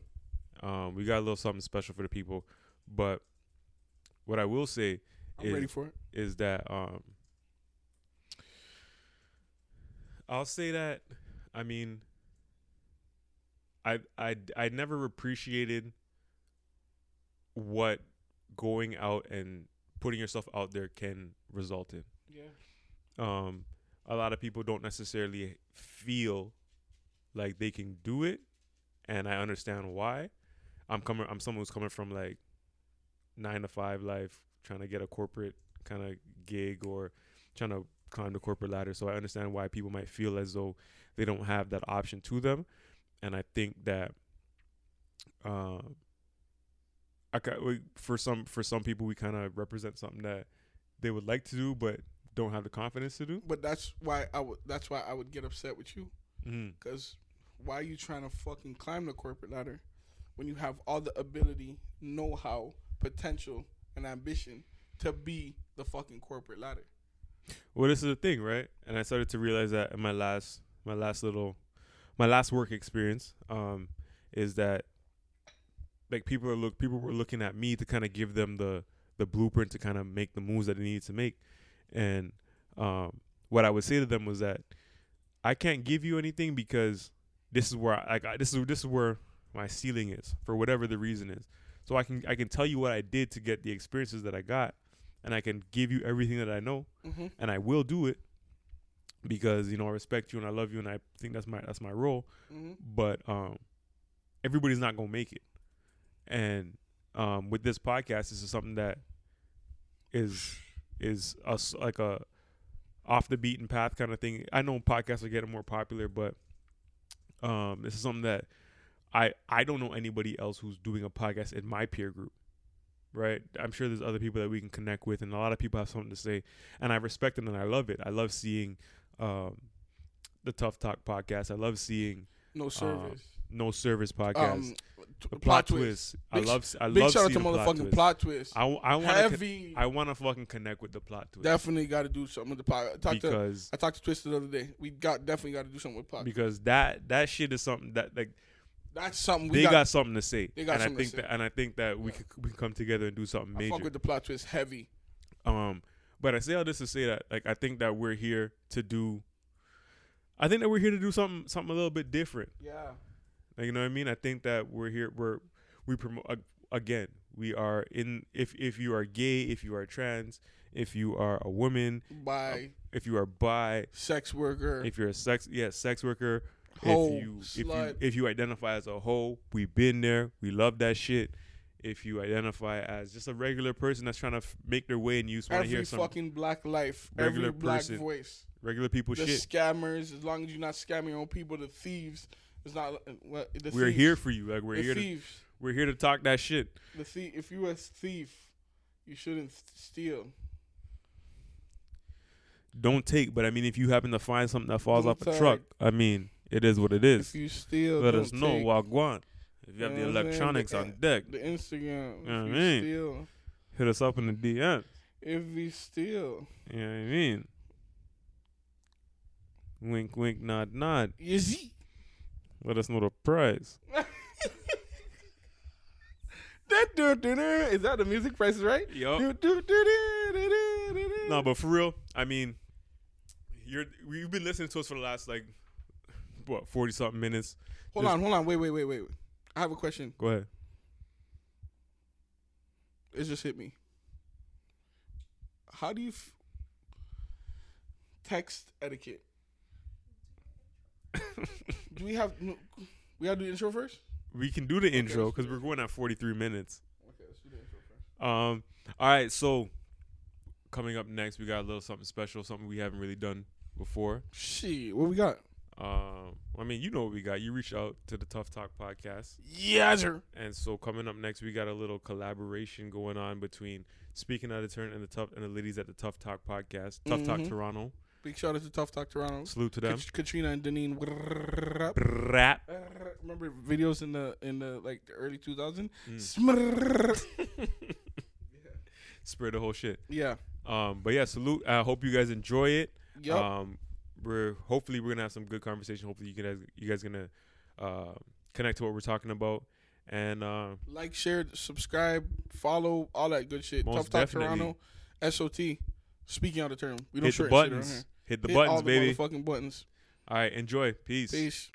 Speaker 2: um we got a little something special for the people but what i will say
Speaker 1: I'm
Speaker 2: is,
Speaker 1: ready for it.
Speaker 2: is that um I'll say that I mean I I I never appreciated what going out and putting yourself out there can result in.
Speaker 1: Yeah.
Speaker 2: Um, a lot of people don't necessarily feel like they can do it, and I understand why. I'm coming. I'm someone who's coming from like nine to five life, trying to get a corporate kind of gig or trying to climb the corporate ladder. So I understand why people might feel as though they don't have that option to them, and I think that, uh, I we- for some for some people we kind of represent something that they would like to do but don't have the confidence to do.
Speaker 1: But that's why I would. That's why I would get upset with you.
Speaker 2: Mm-hmm.
Speaker 1: Cause why are you trying to fucking climb the corporate ladder when you have all the ability, know-how, potential, and ambition to be the fucking corporate ladder?
Speaker 2: Well, this is the thing, right? And I started to realize that in my last my last little my last work experience um is that like people are look people were looking at me to kind of give them the the blueprint to kind of make the moves that they needed to make. And um what I would say to them was that I can't give you anything because this is where I, like this is this is where my ceiling is for whatever the reason is. So I can I can tell you what I did to get the experiences that I got and I can give you everything that I know
Speaker 1: Mm-hmm.
Speaker 2: and I will do it because you know I respect you and I love you and I think that's my that's my role.
Speaker 1: Mm-hmm.
Speaker 2: But um, everybody's not gonna make it, and um, with this podcast, this is something that is is us like a off the beaten path kind of thing. I know podcasts are getting more popular, but um, this is something that I I don't know anybody else who's doing a podcast in my peer group. Right, I'm sure there's other people that we can connect with, and a lot of people have something to say, and I respect it and I love it. I love seeing um, the Tough Talk podcast. I love seeing
Speaker 1: No service.
Speaker 2: No Service podcast.
Speaker 1: um, t-
Speaker 2: the
Speaker 1: plot, twist.
Speaker 2: I
Speaker 1: Big-
Speaker 2: love. I
Speaker 1: Big
Speaker 2: love
Speaker 1: shout out to
Speaker 2: plot
Speaker 1: motherfucking
Speaker 2: twist.
Speaker 1: plot twist.
Speaker 2: I, I want to. I want to fucking connect with the plot twist
Speaker 1: definitely got to do something with the plot. I talked to
Speaker 2: because
Speaker 1: I talked to Twisted the other day. We got definitely got to do something with plot.
Speaker 2: because that that shit is something that like
Speaker 1: That's something we
Speaker 2: they
Speaker 1: got.
Speaker 2: got, something to say.
Speaker 1: they got
Speaker 2: and I
Speaker 1: something to
Speaker 2: think
Speaker 1: say.
Speaker 2: that and I think that we
Speaker 1: Yeah.
Speaker 2: could we can come together and do something
Speaker 1: I
Speaker 2: major.
Speaker 1: fuck with the plot twist heavy.
Speaker 2: Um, but I say all this to say that like I think that we're here to do. I think that we're here to do something something a little bit different.
Speaker 1: Yeah.
Speaker 2: Like, you know what I mean? I think that we're here. We're we promote uh, again. We are in. If if you are gay, if you are trans, if you are a woman,
Speaker 1: By
Speaker 2: if you are bi,
Speaker 1: sex worker,
Speaker 2: if you're a sex yeah sex worker, if you if you if you identify as a hoe, we've been there. We love that shit. If you identify as just a regular person that's trying to f- make their way and you just want to hear some
Speaker 1: fucking black life,
Speaker 2: regular
Speaker 1: every black
Speaker 2: person
Speaker 1: voice.
Speaker 2: regular people
Speaker 1: The
Speaker 2: shit,
Speaker 1: scammers, as long as you're not scamming your own people, the thieves. It's not uh, what the
Speaker 2: we're
Speaker 1: thieves.
Speaker 2: here for you. Like we're
Speaker 1: the
Speaker 2: here to we're here to talk that shit.
Speaker 1: The thief. If you're a thief, you shouldn't steal.
Speaker 2: don't take. But I mean, if you happen to find something that falls
Speaker 1: Don't
Speaker 2: off a truck, I mean, it is what it is.
Speaker 1: If you steal,
Speaker 2: Let us know. Wagwan. If you have the
Speaker 1: know what I'm saying?
Speaker 2: electronics
Speaker 1: The-
Speaker 2: on deck,
Speaker 1: The Instagram.
Speaker 2: You know what I mean?
Speaker 1: steal,
Speaker 2: hit us up in the DM.
Speaker 1: if you steal,
Speaker 2: You know what I mean? Wink, wink, nod, nod.
Speaker 1: see.
Speaker 2: Let us know the price.
Speaker 1: That do do do. Is that the music prices right?
Speaker 2: Yup. No, but for real, I mean, you're you've been listening to us for the last like what forty something minutes.
Speaker 1: hold
Speaker 2: just-
Speaker 1: on, hold on, wait, wait, wait, wait. I have a question.
Speaker 2: Go ahead.
Speaker 1: It just hit me. How do you f- text etiquette? do we have? No, we gotta do the intro first.
Speaker 2: We can do the intro because we're going at forty three minutes.
Speaker 1: Okay, let's do the intro first.
Speaker 2: Um. All right. So coming up next, we got a little something special, something we haven't really done before.
Speaker 1: Shit, what we got?
Speaker 2: Um. I mean, you know what we got. You reached out to the Tough Talk podcast.
Speaker 1: Yeah, sir.
Speaker 2: And so coming up next, we got a little collaboration going on between Speaking Out of Turn and the Tough and the ladies at the Tough Talk podcast, Tough Talk
Speaker 1: Mhm.
Speaker 2: Toronto.
Speaker 1: Big shout out to Tough Talk Toronto.
Speaker 2: Salute to them.
Speaker 1: Kat- Katrina and Deneen.
Speaker 2: Rap.
Speaker 1: Remember videos in the in the like the early 2000s?
Speaker 2: Mm. Spread the whole shit.
Speaker 1: yeah.
Speaker 2: Um, but yeah, salute. I hope you guys enjoy it. Um, we're hopefully we're gonna have some good conversation. Hopefully you guys you guys gonna uh, connect to what we're talking about. And uh,
Speaker 1: like, share, subscribe, follow, all that good shit.
Speaker 2: Most
Speaker 1: Tough Talk. Toronto, SOT. Speaking out of turn, we don't
Speaker 2: hit the buttons. Hit the
Speaker 1: Hit
Speaker 2: buttons,
Speaker 1: all the
Speaker 2: baby.
Speaker 1: motherfucking buttons.
Speaker 2: All right, enjoy. Peace.
Speaker 1: Peace.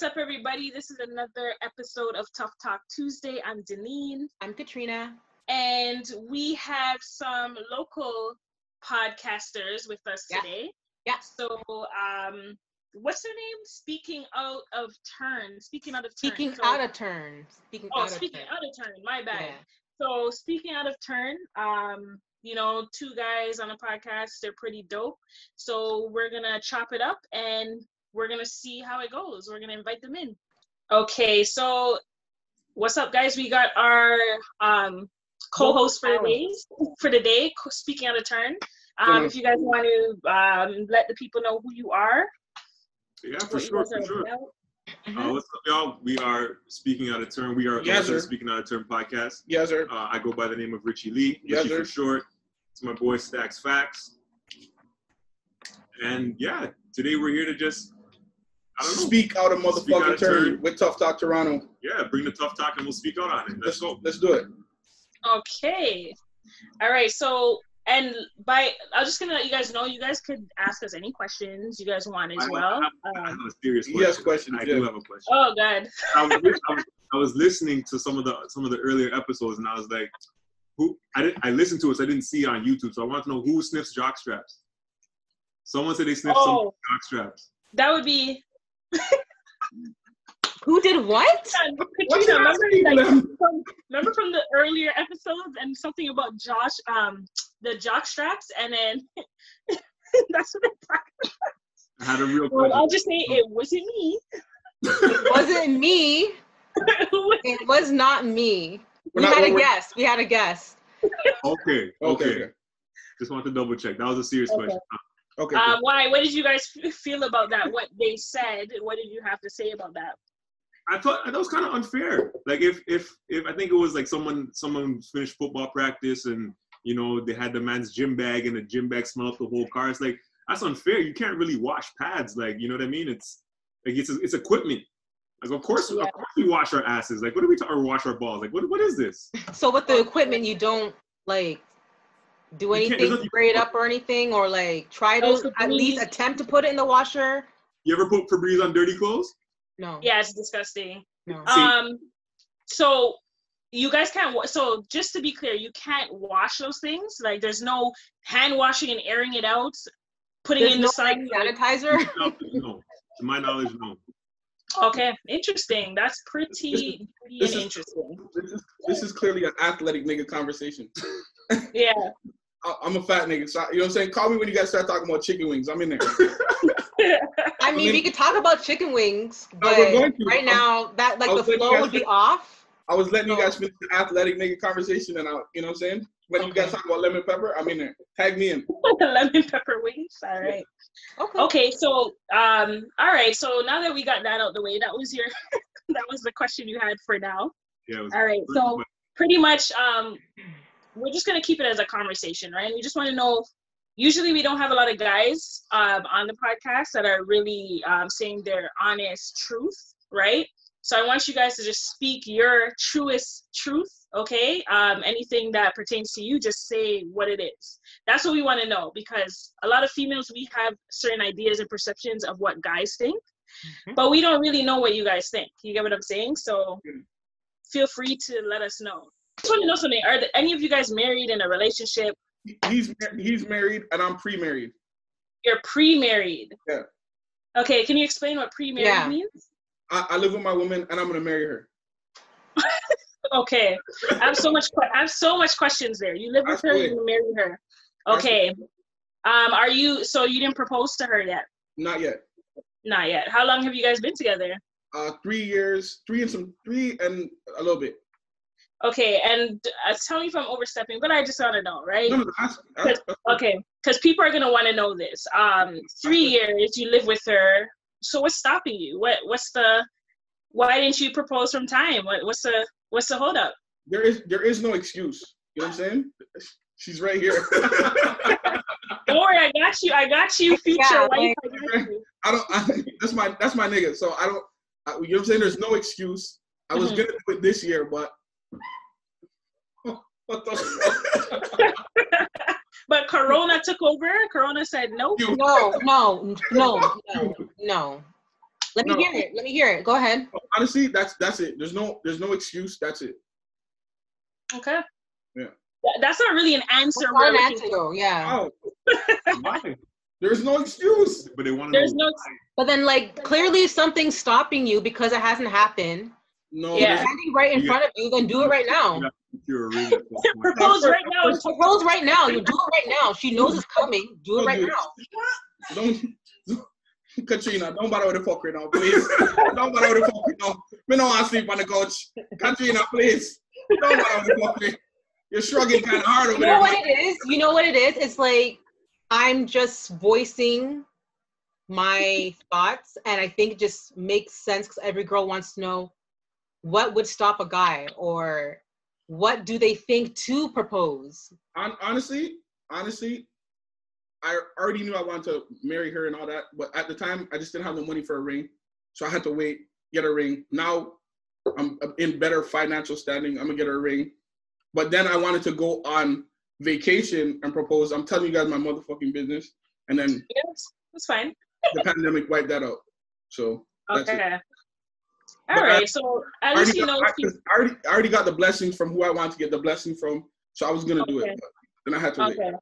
Speaker 4: What's up, everybody? This is another episode of Tough Talk Tuesday. I'm Deneen,
Speaker 3: I'm Katrina.
Speaker 4: and we have some local podcasters with us
Speaker 3: Yeah.
Speaker 4: today.
Speaker 3: Yeah.
Speaker 4: So, um, what's their name? Speaking out of turn. Speaking out of turn.
Speaker 3: Speaking
Speaker 4: So-
Speaker 3: out of turn. Speaking
Speaker 4: Oh,
Speaker 3: out
Speaker 4: speaking
Speaker 3: of turn.
Speaker 4: out of turn. My bad.
Speaker 3: Yeah.
Speaker 4: So speaking out of turn, um, you know, two guys on a podcast, they're pretty dope. So we're gonna chop it up and we're gonna see how it goes. We're gonna invite them in. Okay, so what's up, guys? We got our um co-host for the day for the day, speaking out of turn. Um, if you guys want to um, let the people know who you are,
Speaker 5: Yeah, for sure, for sure.
Speaker 4: about.
Speaker 5: Uh, what's up, y'all? We are speaking out of turn. We are
Speaker 1: Yes,
Speaker 5: the
Speaker 1: sir.
Speaker 5: speaking out of turn podcast.
Speaker 1: Yes, sir.
Speaker 5: Uh, I go by the name of Richie Lee,
Speaker 1: Yes,
Speaker 5: Richie
Speaker 1: sir.
Speaker 5: for short. It's my boy Stacks Facts. And yeah, today we're here to just, I don't know,
Speaker 1: Speak out of
Speaker 5: Speak out
Speaker 1: motherfucking
Speaker 5: of
Speaker 1: turn
Speaker 5: turn.
Speaker 1: with Tough Talk Toronto.
Speaker 5: yeah, bring the tough talk and we'll speak out on it.
Speaker 1: Let's
Speaker 5: Let's go.
Speaker 1: let's do it.
Speaker 4: Okay. All right. So, and by, I'm just gonna let you guys know, you guys could ask us any questions you guys want as
Speaker 5: I-
Speaker 4: well.
Speaker 5: I have
Speaker 4: Um,
Speaker 5: a serious question.
Speaker 1: has questions,
Speaker 5: I
Speaker 1: yeah.
Speaker 5: do have a question.
Speaker 4: oh God.
Speaker 5: I was, I was I was listening to some of the some of the earlier episodes and I was like, who I didn't I listened to it, so I didn't see it on YouTube. So I want to know who sniffs jock straps. Someone said they sniff some
Speaker 4: Oh,
Speaker 5: jock straps.
Speaker 4: that would be.
Speaker 3: Who did what?
Speaker 1: What's
Speaker 4: Katrina,
Speaker 1: your
Speaker 4: remember, like, from, remember from the earlier episodes and something about Josh, um, the jock straps, and then that's what they
Speaker 5: I had a real.
Speaker 4: Well, I'll just say it wasn't me.
Speaker 3: It wasn't me. It was not me.
Speaker 1: We're
Speaker 3: We
Speaker 1: not-
Speaker 3: had a
Speaker 1: we're-
Speaker 3: guest. We had a guest.
Speaker 5: Okay,
Speaker 1: Okay.
Speaker 5: okay.
Speaker 1: Okay.
Speaker 5: Just want to double check. That was a serious
Speaker 4: Okay.
Speaker 5: question.
Speaker 1: Okay.
Speaker 4: uh, why? What did you guys feel about that? What they said? What did you have to say about that?
Speaker 5: I thought that was kind of unfair. Like if if if I think it was like someone someone finished football practice and you know they had the man's gym bag and the gym bag smelled up the whole car. It's like that's unfair. You can't really wash pads. Like you know what I mean? It's like it's it's equipment. Like of course
Speaker 4: Yeah.
Speaker 5: of course we wash our asses. Like what do we talk or wash our balls? Like what what is this?
Speaker 3: So with the equipment, you don't like do
Speaker 5: You can't- there's
Speaker 3: anything,
Speaker 5: nothing-
Speaker 3: spray it up or anything, or like try to at least attempt to put it in the washer.
Speaker 5: You ever put Febreze on dirty clothes?
Speaker 3: No.
Speaker 4: Yeah, it's disgusting.
Speaker 3: No.
Speaker 4: Um, so you guys can't. wa- So just to be clear, you can't wash those things. Like there's no hand washing and airing it out, putting
Speaker 3: There's
Speaker 4: it in
Speaker 3: no
Speaker 4: the
Speaker 3: like,
Speaker 4: sun. like-
Speaker 3: sanitizer.
Speaker 5: no. To my knowledge, no.
Speaker 4: okay, interesting. That's pretty, pretty
Speaker 1: this is-
Speaker 4: interesting.
Speaker 1: This is, this is clearly an athletic nigga conversation.
Speaker 4: Yeah.
Speaker 1: I, I'm a fat nigga, so you know what I'm saying. Call me when you guys start talking about chicken wings. I'm in there.
Speaker 3: I mean,
Speaker 1: mean-
Speaker 3: we could talk about chicken wings, but
Speaker 1: we're going to.
Speaker 3: right
Speaker 1: I'm-
Speaker 3: now that like the
Speaker 1: was letting you
Speaker 3: flow would be
Speaker 1: fin-
Speaker 3: off.
Speaker 1: I was letting you guys finish the athletic nigga conversation, and I, you know what I'm saying. When you guys talk about lemon pepper, I'm in there. Tag me in.
Speaker 4: the Lemon pepper wings. All right.
Speaker 3: Okay.
Speaker 4: Okay, so um, all right. So now that we got that out the way, that was your, that was the question you had for now.
Speaker 5: Yeah. It was
Speaker 4: All right. So pretty much, um, we're just gonna keep it as a conversation, right? We just want to know. Usually, we don't have a lot of guys um, on the podcast that are really um, saying their honest truth, right? So I want you guys to just speak your truest truth, okay? Um, anything that pertains to you, just say what it is. That's what we want to know because a lot of females we have certain ideas and perceptions of what guys think,
Speaker 3: Mhm.
Speaker 4: but we don't really know what you guys think. You get what I'm saying? So
Speaker 1: Mm.
Speaker 4: feel free to let us know. I just want to know something. Are the, any of you guys married in a relationship?
Speaker 1: He's he's married, and I'm pre-married.
Speaker 4: You're pre-married.
Speaker 1: Yeah.
Speaker 4: Okay, can you explain what pre-married
Speaker 3: Yeah.
Speaker 4: means?
Speaker 1: I, I live with my woman, and I'm gonna marry her.
Speaker 4: Okay, I have so much. I have so much questions there. You live with her. You marry her. Okay. Um, are you? So you didn't propose to her yet?
Speaker 1: Not yet.
Speaker 4: Not yet. How long have you guys been together?
Speaker 1: Uh, three years, three and some, three and a little bit.
Speaker 4: Okay, and uh, tell me if I'm overstepping, but I just want to know, right?
Speaker 1: No, no, ask- ask-
Speaker 4: Okay, because people are gonna want to know this. Um, three years you live with her. So what's stopping you? What What's the? Why didn't you propose from time? What What's the What's the holdup?
Speaker 1: there is there is no excuse. You know what I'm saying? She's right here.
Speaker 4: Don't worry, I got you. I got you, future
Speaker 3: Yeah,
Speaker 4: wife. I got you.
Speaker 1: I don't. I, that's my that's my nigga. So I don't. I, you know what I'm saying? There's no excuse. I was
Speaker 4: Mhm.
Speaker 1: gonna do it this year, but what the?
Speaker 4: But Corona took over. Corona said nope.
Speaker 1: You-
Speaker 3: No, no, no, no, no. Let me
Speaker 1: No.
Speaker 3: hear it. Let me hear it. Go ahead.
Speaker 1: Honestly, that's that's it. There's no there's no excuse. That's it.
Speaker 4: Okay.
Speaker 1: Yeah.
Speaker 4: That's not really an answer.
Speaker 3: That's
Speaker 4: we're
Speaker 3: an answer though. Yeah.
Speaker 1: Oh.
Speaker 5: Wow.
Speaker 1: There's no excuse.
Speaker 5: But they want to
Speaker 4: There's
Speaker 5: know.
Speaker 4: no.
Speaker 3: But then, like, clearly, something's stopping you because it hasn't happened,
Speaker 1: No.
Speaker 4: Yeah.
Speaker 1: there's-
Speaker 3: standing right in
Speaker 5: Yeah.
Speaker 3: front of you, then do it right now.
Speaker 5: Yeah. You're a ring at that point.
Speaker 4: Propose right now.
Speaker 3: Just propose right now. You do it right now. She knows it's coming. Do it right now.
Speaker 1: Don't, Katrina, don't bother with the fuck right now, please. don't bother with the fuck right now. Me don't want to sleep on the couch. Katrina, please. Don't bother with the fuck. right. You're shrugging kind of hard over
Speaker 3: You
Speaker 1: there.
Speaker 3: know what it is? You know what it is? It's like I'm just voicing my thoughts, and I think it just makes sense because every girl wants to know what would stop a guy or what do they think to propose.
Speaker 1: Honestly, honestly, I already knew I wanted to marry her and all that, but at the time, I just didn't have the money for a ring, so I had to wait, get a ring. Now, I'm in better financial standing. I'm gonna get her a ring, but then I wanted to go on vacation and propose. I'm telling you guys my motherfucking business, and then
Speaker 4: Yes, that's fine.
Speaker 1: the pandemic wiped that out. So That's it.
Speaker 4: Okay.
Speaker 1: But
Speaker 4: All
Speaker 1: I-
Speaker 4: So
Speaker 1: I
Speaker 4: at
Speaker 1: already,
Speaker 4: least you
Speaker 1: got,
Speaker 4: know.
Speaker 1: I, 'cause I already, I already got the blessing from who I wanted to get the blessing from, so I was gonna do it, but then I had to wait.
Speaker 4: Okay.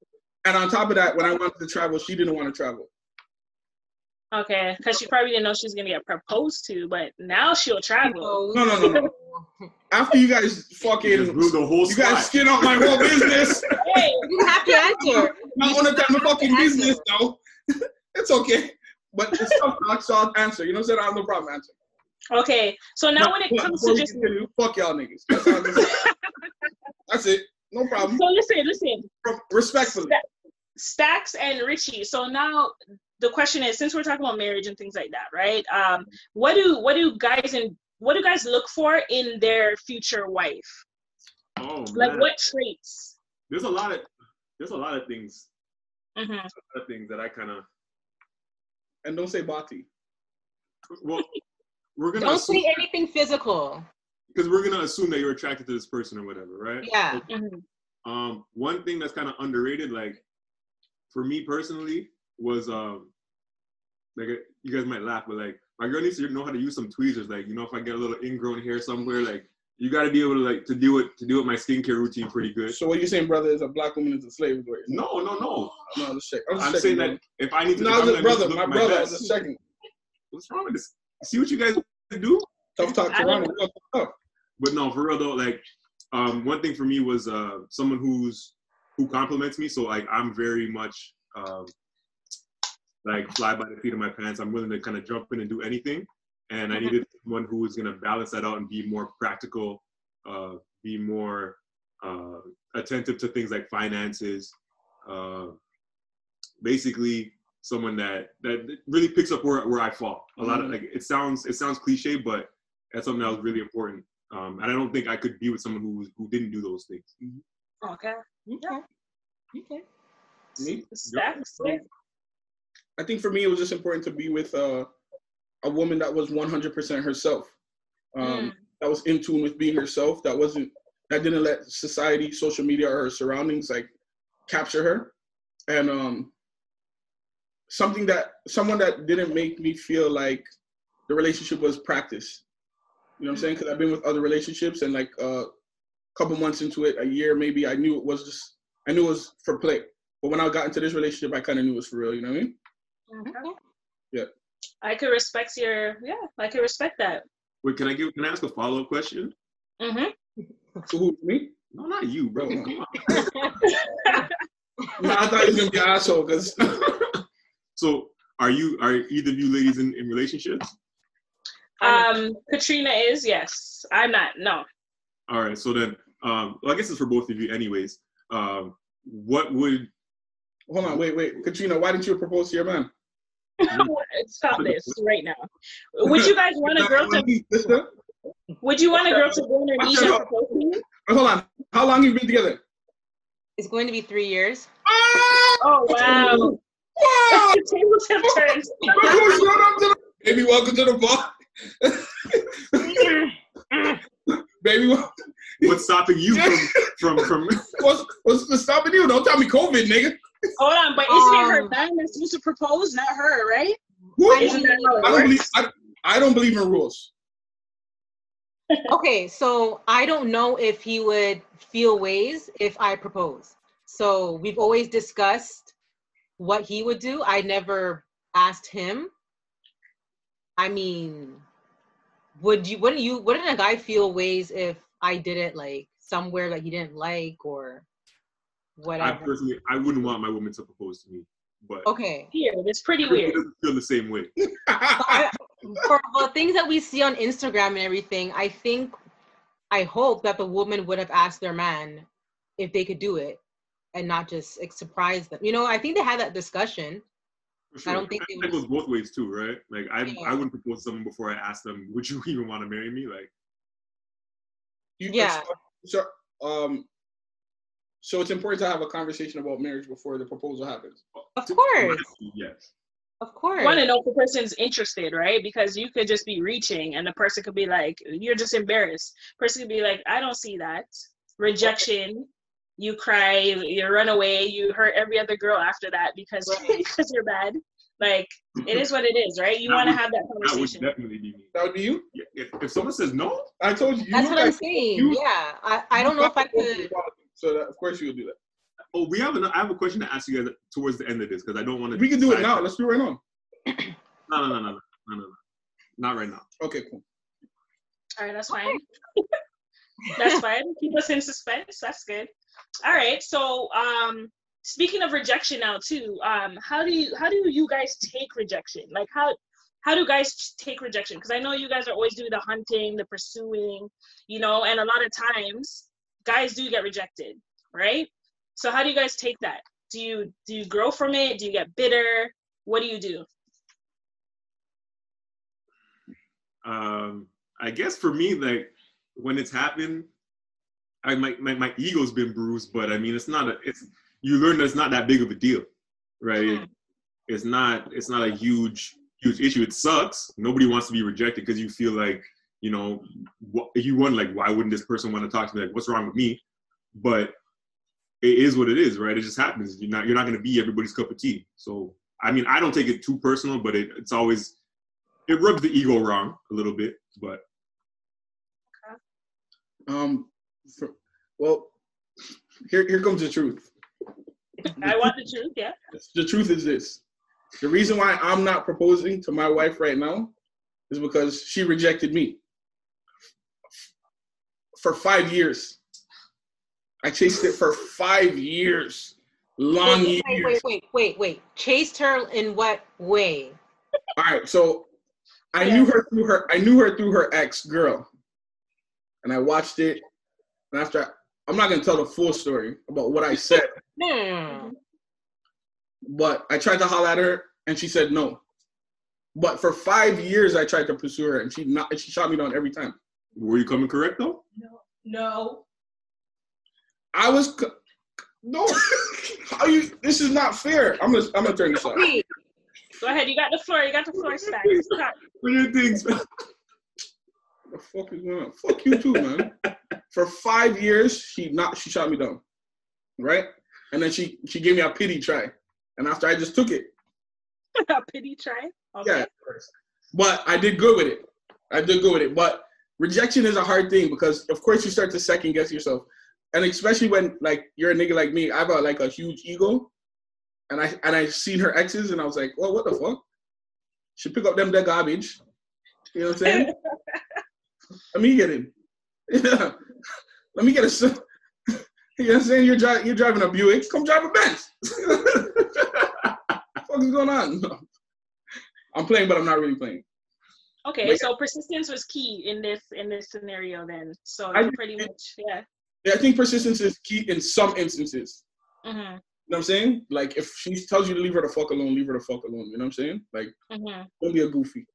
Speaker 1: And on top of that, when I wanted to travel, she didn't want to travel.
Speaker 4: Okay. Because she probably didn't know she was gonna get proposed to, but now she'll travel.
Speaker 1: No, no, no, no. After you guys
Speaker 5: You
Speaker 1: fucking,
Speaker 5: blew the whole
Speaker 1: you guys skin out my whole business.
Speaker 4: Hey.
Speaker 3: You have to answer.
Speaker 1: I want to tell my fucking business though. it's okay, but it's tough talk, so I'll answer. You know what I'm saying? I have no problem answering.
Speaker 4: Okay. So now when it comes
Speaker 1: before
Speaker 4: to just
Speaker 1: continue, fuck y'all niggas. That's, all I'm gonna say. That's it. No problem.
Speaker 4: so listen, listen.
Speaker 1: From- Respectfully.
Speaker 4: Stacks and Richie. So now the question is, since we're talking about marriage and things like that, right? Um, what do what do guys and what do guys look for in their future wife?
Speaker 5: Oh
Speaker 4: Like
Speaker 5: man.
Speaker 4: what traits?
Speaker 5: There's a lot of there's a lot of things,
Speaker 4: hmm
Speaker 5: a lot of things that I kind of
Speaker 1: And don't say bati.
Speaker 5: well, we're gonna
Speaker 3: Don't
Speaker 5: assume
Speaker 3: say anything physical.
Speaker 5: because we're gonna assume that you're attracted to this person or whatever, right?
Speaker 3: Yeah.
Speaker 4: hmm
Speaker 5: Um, one thing that's kind of underrated, like for me personally, was um, like you guys might laugh, but like my girl needs to know how to use some tweezers. Like you know, if I get a little ingrown hair somewhere, like you got to be able to like to do it to do it my skincare routine pretty good.
Speaker 1: So what you saying, brother, is a black woman is a slave? is what you're?
Speaker 5: No, no, no.
Speaker 1: No, just check. I'm, just
Speaker 5: I'm
Speaker 1: checking,
Speaker 5: saying that if I need to,
Speaker 1: No,
Speaker 5: I'm
Speaker 1: just
Speaker 5: gonna
Speaker 1: brother,
Speaker 5: look
Speaker 1: my
Speaker 5: my
Speaker 1: brother. I was
Speaker 5: best.
Speaker 1: just checking.
Speaker 5: What's wrong with this? See what you guys do?
Speaker 1: Tough talk
Speaker 4: I
Speaker 1: to
Speaker 4: don't-
Speaker 1: Ronald. Tough.
Speaker 5: but no, for real though, like um, one thing for me was uh, someone who's who compliments me. So like I'm very much um, like fly by the feet of my pants. I'm willing to kind of jump in and do anything. And I
Speaker 4: Mhm.
Speaker 5: needed someone who was gonna balance that out and be more practical, uh, be more uh, attentive to things like finances. Uh, basically, someone that that really picks up where, where I fall. A lot of
Speaker 1: Mhm.
Speaker 5: like it sounds it sounds cliche, but that's something that was really important. Um, and I don't think I could be with someone who who didn't do those things.
Speaker 4: Okay.
Speaker 3: Okay. Okay.
Speaker 1: Me?
Speaker 4: Stacks.
Speaker 1: I think for me, it was just important to be with uh, a woman that was 100% herself. Um,
Speaker 4: Mm.
Speaker 1: That was in tune with being herself. That wasn't. That didn't let society, social media, or her surroundings like capture her. And um, something that someone that didn't make me feel like the relationship was practice. You know what I'm saying? Because I've been with other relationships and like a couple months into it, a year maybe, I knew it was just. I knew it was for play. But when I got into this relationship, I kind of knew it was for real. You know what I mean?
Speaker 4: Okay. I could respect your yeah. I could respect that.
Speaker 5: Wait, can I give? Can I ask a follow up question?
Speaker 4: hmm
Speaker 1: So who me?
Speaker 5: No, not you, bro. Come on.
Speaker 1: No, I thought you was gonna be an asshole because
Speaker 5: so, are you are either of you ladies in, in relationships?
Speaker 4: Um, Katrina is yes. I'm not. No.
Speaker 5: All right. So then, um, well, I guess it's for both of you, anyways. Um, what would
Speaker 1: hold on, wait, wait, Katrina, why didn't you propose to your man?
Speaker 4: Stop this right now. Would you guys want a girl to?
Speaker 1: Sister?
Speaker 4: Would you want a girl to go on her knees and propose to you?
Speaker 1: Hold on, how long have you been together?
Speaker 3: It's going to be three years.
Speaker 4: Oh wow!
Speaker 1: Wow!
Speaker 4: Tables have turned.
Speaker 1: Look who showed up to the- Baby, welcome to the bar. Baby, wel-
Speaker 5: what's stopping you from from from?
Speaker 1: what's what's stopping you? Don't tell me COVID, nigga.
Speaker 4: Hold on, but isn't it her
Speaker 3: Um,
Speaker 4: man that's supposed to propose, not her, right?
Speaker 1: Who?
Speaker 3: I
Speaker 1: I
Speaker 3: mean,
Speaker 4: Isn't that how it
Speaker 1: don't believe. I, I don't believe in rules.
Speaker 3: Okay, so I don't know if he would feel ways if I propose. So we've always discussed what he would do. I never asked him. I mean, would you wouldn't you wouldn't a guy feel ways if I did it like somewhere that he didn't like or whatever?
Speaker 5: I personally, I wouldn't want my woman to propose to me, but
Speaker 3: Okay.
Speaker 4: Weird. It's pretty
Speaker 5: it
Speaker 4: weird.
Speaker 5: doesn't feel the same way.
Speaker 3: I, for the things that we see on Instagram and everything, I think, I hope that the woman would have asked their man if they could do it and not just like, surprise them. You know, I think they had that discussion.
Speaker 5: For sure.
Speaker 3: I don't think it
Speaker 5: that
Speaker 3: would-
Speaker 5: goes both ways too, right? Like I,
Speaker 3: Yeah.
Speaker 5: I wouldn't propose to someone before I ask them, "Would you even want to marry me?" Like,
Speaker 1: You,
Speaker 3: Yeah.
Speaker 1: So, um, so it's important to have a conversation about marriage before the proposal happens.
Speaker 3: Of course,
Speaker 5: yes.
Speaker 3: of course.
Speaker 4: You want to know if the person's interested, right? Because you could just be reaching and the person could be like, you're just embarrassed. Person could be like, I don't see that. Rejection you cry, you run away, you hurt every other girl after that because because you're bad. Like it is what it is, right? You want to have that conversation.
Speaker 5: That would definitely be me.
Speaker 1: That would be you.
Speaker 5: If, if someone says no,
Speaker 1: I told you. you
Speaker 3: That's what
Speaker 1: like, I'm
Speaker 3: saying.
Speaker 1: You,
Speaker 3: yeah, I, I don't know if I could.
Speaker 1: So that, of course you would do that.
Speaker 5: Oh, we have an, I have a question to ask you guys towards the end of this because I don't want to.
Speaker 1: We can do it now. Let's do it right now.
Speaker 5: no, no, no, no, no, no, no, not right now.
Speaker 1: Okay, cool.
Speaker 4: All right, that's fine. that's fine. Keep us in suspense. That's good. All right. So, um, speaking of rejection now too, um, how do you how do you guys take rejection? Like how how do guys take rejection? Because I know you guys are always doing the hunting, the pursuing, you know, and a lot of times guys do get rejected, right? So how do you guys take that? Do you do you grow from it? Do you get bitter? What do you do?
Speaker 5: um, I guess for me, like when it's happened, I my, my my ego's been bruised, but I mean, it's not a. It's you learn that it's not that big of a deal, right?
Speaker 4: Mhm.
Speaker 5: It's not. It's not a huge huge issue. It sucks. Nobody wants to be rejected because you feel like you know what you want. Like, why wouldn't this person want to talk to me? Like, what's wrong with me? But it is what it is, right? It just happens. You're not. You're not going to be everybody's cup of tea. So, I mean, I don't take it too personal, but it, it's always it rubs the ego wrong a little bit, but
Speaker 1: Um, for, well, here here comes the truth.
Speaker 4: I want the truth, yeah.
Speaker 1: The truth is this: the reason why I'm not proposing to my wife right now is because she rejected me for five years. I chased it for five years, long
Speaker 3: Wait,
Speaker 1: years.
Speaker 3: wait, wait, wait, wait, wait. Chased her in what way?
Speaker 1: All right, so I knew her through her. I knew her through her ex girl, and I watched it. And after, I'm not gonna tell the full story about what I said,
Speaker 3: no.
Speaker 1: but I tried to holler at her, and she said no. But for five years, I tried to pursue her, and she not. and She shot me down every time.
Speaker 5: were you coming correct though?
Speaker 4: No. No.
Speaker 1: I was. co- No, how you? This is not fair. I'm gonna. I'm gonna turn this off.
Speaker 3: Wait,
Speaker 4: Go ahead. You got the floor. You got the floor Stacks. Stop.
Speaker 5: What do you think?
Speaker 1: What the fuck is going on? Fuck you too, man. For five years, she not. She shot me down, right? And then she she gave me a pity try, and after I just took it,
Speaker 4: A pity try. Okay.
Speaker 1: yeah. But I did good with it. I did good with it. But rejection is a hard thing because of course you start to second guess yourself, and especially when like you're a nigga like me, I have a, like a huge ego, and I and I seen her exes, and I was like, well, what the fuck? She pick up them dead garbage. You know what I'm saying? Let me get in. Yeah. Let me get a. You know what I'm saying? You're, dri- you're driving a Buick. Come drive a Benz. what is going on? I'm playing, but I'm not really playing.
Speaker 4: Okay,
Speaker 1: But-
Speaker 4: so persistence was key in this in this scenario then. So
Speaker 1: I
Speaker 4: you
Speaker 1: think
Speaker 4: pretty much yeah.
Speaker 1: Yeah, I think persistence is key in some instances.
Speaker 4: Mhm.
Speaker 1: You know what I'm saying? Like if she tells you to leave her the fuck alone, leave her the fuck alone. You know what I'm saying? Like
Speaker 4: Mhm.
Speaker 1: don't be a goofy.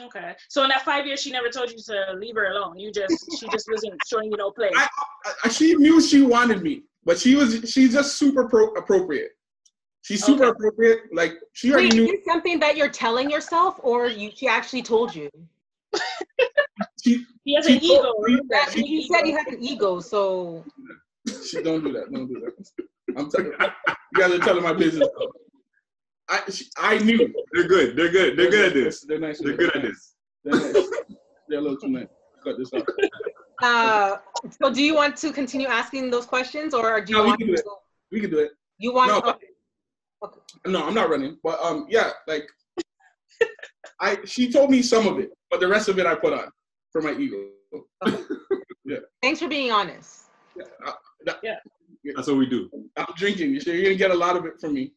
Speaker 4: Okay. So in that five years, she never told you to leave her alone. You just she just wasn't showing you no play.
Speaker 1: I, I, she knew she wanted me, but she was she's just super pro- appropriate. She's super
Speaker 4: Okay.
Speaker 1: appropriate. Like she already
Speaker 3: wait, is
Speaker 1: knew.
Speaker 3: this something that you're telling yourself, or you she actually told you?
Speaker 1: She,
Speaker 4: He has
Speaker 1: she
Speaker 4: an ego.
Speaker 1: me
Speaker 4: That
Speaker 3: you,
Speaker 4: big
Speaker 3: you said
Speaker 4: ego.
Speaker 3: you have an ego, so
Speaker 1: she don't do that. Don't do that. I'm telling you guys are telling my business. I, she, I knew.
Speaker 5: They're good. They're good. They're good at this.
Speaker 1: They're nice.
Speaker 5: They're good at this.
Speaker 1: They're nice. They're a little too nice. Cut this off.
Speaker 3: Uh, so do you want to continue asking those questions or do you
Speaker 1: No, we
Speaker 3: want
Speaker 1: can do it.
Speaker 3: to,
Speaker 1: We can do it.
Speaker 3: you want
Speaker 1: No,
Speaker 3: okay.
Speaker 1: No, I'm not running. But um, yeah, like I, she told me some of it, but the rest of it I put on for my ego. Yeah.
Speaker 3: thanks for being honest.
Speaker 1: Yeah, I, that-
Speaker 5: That's what we do.
Speaker 1: I'm drinking. You sure you're gonna get a lot of it from me?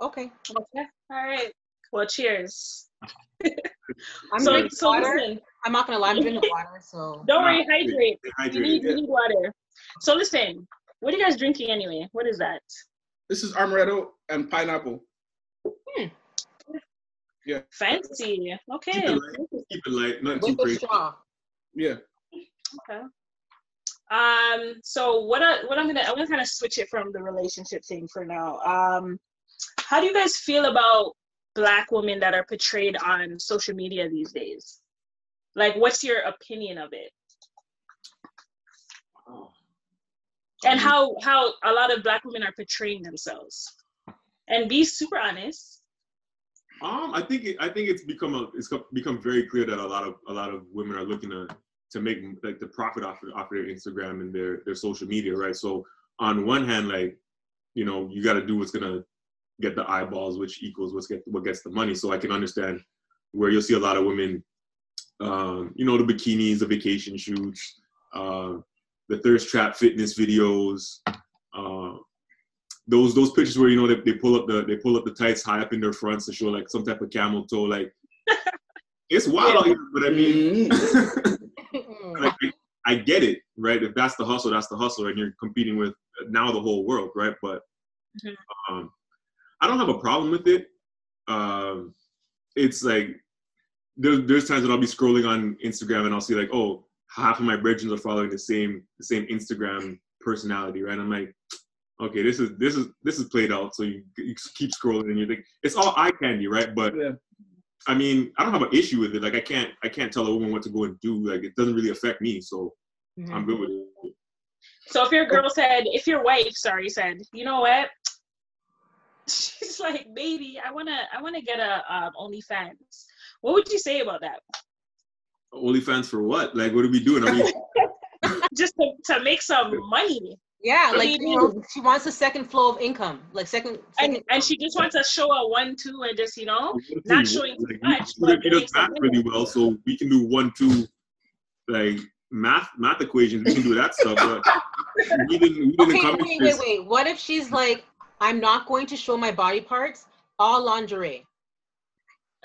Speaker 3: Okay.
Speaker 4: Okay. All right. Well, cheers.
Speaker 3: I'm
Speaker 4: so,
Speaker 3: drinking
Speaker 4: so
Speaker 3: water.
Speaker 4: listen,
Speaker 3: I'm not gonna lie, I'm drinking water, so
Speaker 4: don't worry,
Speaker 5: Nah,
Speaker 4: hydrate. You
Speaker 5: Hydrate.
Speaker 4: need, you need water. So listen, what are you guys drinking anyway? What is that?
Speaker 1: This is amaretto and pineapple. Yeah.
Speaker 4: Fancy. Okay.
Speaker 5: Keep it light. Keep it light. Nothing too
Speaker 3: with the
Speaker 5: crazy.
Speaker 3: straw.
Speaker 1: Yeah.
Speaker 4: Okay. Um. So what? I, what I'm gonna I'm gonna kind of switch it from the relationship thing for now. Um, how do you guys feel about black women that are portrayed on social media these days? Like, what's your opinion of it? And how how a lot of black women are portraying themselves? And be super honest.
Speaker 5: Um, I think it, I think it's become a it's become very clear that a lot of a lot of women are looking to to make like the profit off of, off their Instagram and their their social media, right? So on one hand, like you know, you got to do what's gonna get the eyeballs, which equals what's get what gets the money. So I can understand where you'll see a lot of women, um, you know, the bikinis, the vacation shoots, uh, the thirst trap fitness videos. Uh, those those pictures where you know they, they pull up the they pull up the tights high up in their fronts to show like some type of camel toe like it's wild out here but i mean
Speaker 1: Mm.
Speaker 5: like, I, get it right if that's the hustle that's the hustle and you're competing with now the whole world right but
Speaker 4: Mhm.
Speaker 5: um i don't have a problem with it um it's like there, there's times that i'll be scrolling on instagram and i'll see like oh half of my brethren are following the same the same instagram personality right i'm like okay this is this is this is played out so you, you keep scrolling and you think it's all eye candy right but
Speaker 1: Yeah.
Speaker 5: I mean, I don't have an issue with it. Like, I can't, I can't tell a woman what to go and do. Like, it doesn't really affect me, so
Speaker 3: Mhm.
Speaker 5: I'm good with it.
Speaker 4: So if your girl said, if your wife, sorry, said, you know what? She's like, baby, I wanna, I wanna get a um, OnlyFans. What would you say about that?
Speaker 5: OnlyFans for what? Like, what are we doing? Are we?
Speaker 4: Just to, to make some money,
Speaker 3: Yeah,
Speaker 4: What
Speaker 3: like
Speaker 4: you
Speaker 3: you know, she wants a second flow of income, like second.
Speaker 4: and
Speaker 3: second
Speaker 4: and she just wants to show a one, two, and just you know, Not showing too
Speaker 5: like,
Speaker 4: much,
Speaker 5: What if
Speaker 4: but
Speaker 5: he does math
Speaker 4: some
Speaker 5: really well, so we can do one, two, like math, math equations. We can do that stuff. But we didn't, we didn't
Speaker 3: Okay, wait, wait, wait. What if she's like, I'm not going to show my body parts, all lingerie.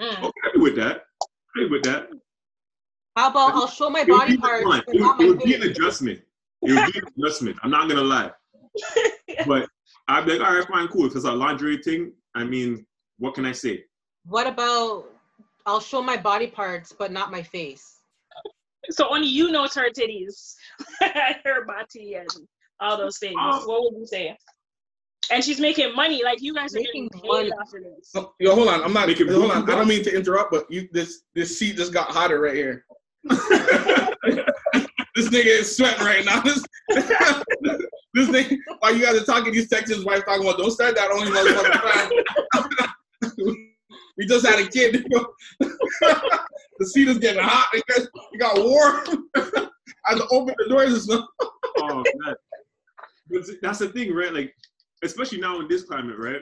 Speaker 4: mm,
Speaker 5: Okay, happy with that. Happy with that.
Speaker 3: How about I'll show my body parts, but
Speaker 5: It
Speaker 3: not
Speaker 5: would, it would be an adjustment. It would be an adjustment. I'm not gonna lie. But I'd be like, all right, fine, cool. If it's a lingerie thing, I mean, what can I say?
Speaker 3: What about I'll show my body parts, but not my face?
Speaker 4: so only you know her titties, her body, and all those things.
Speaker 5: Oh.
Speaker 4: What would you say? And she's making money. Like you guys are
Speaker 3: Making
Speaker 4: getting paid
Speaker 3: money.
Speaker 4: off of this.
Speaker 1: Oh, Yo, hold on. I'm not.
Speaker 5: Make it
Speaker 1: Hold on. I don't mean to interrupt, but you this this seat just got hotter right here. This nigga is sweating right now. This this thing. While you guys are talking, he's texting his wife talking about don't start that only motherfucking time. we just had a kid. the seat is getting hot. It got, it got warm. I had to open the doors and stuff.
Speaker 5: oh man. But that's the thing, right? Like, especially now in this climate, right?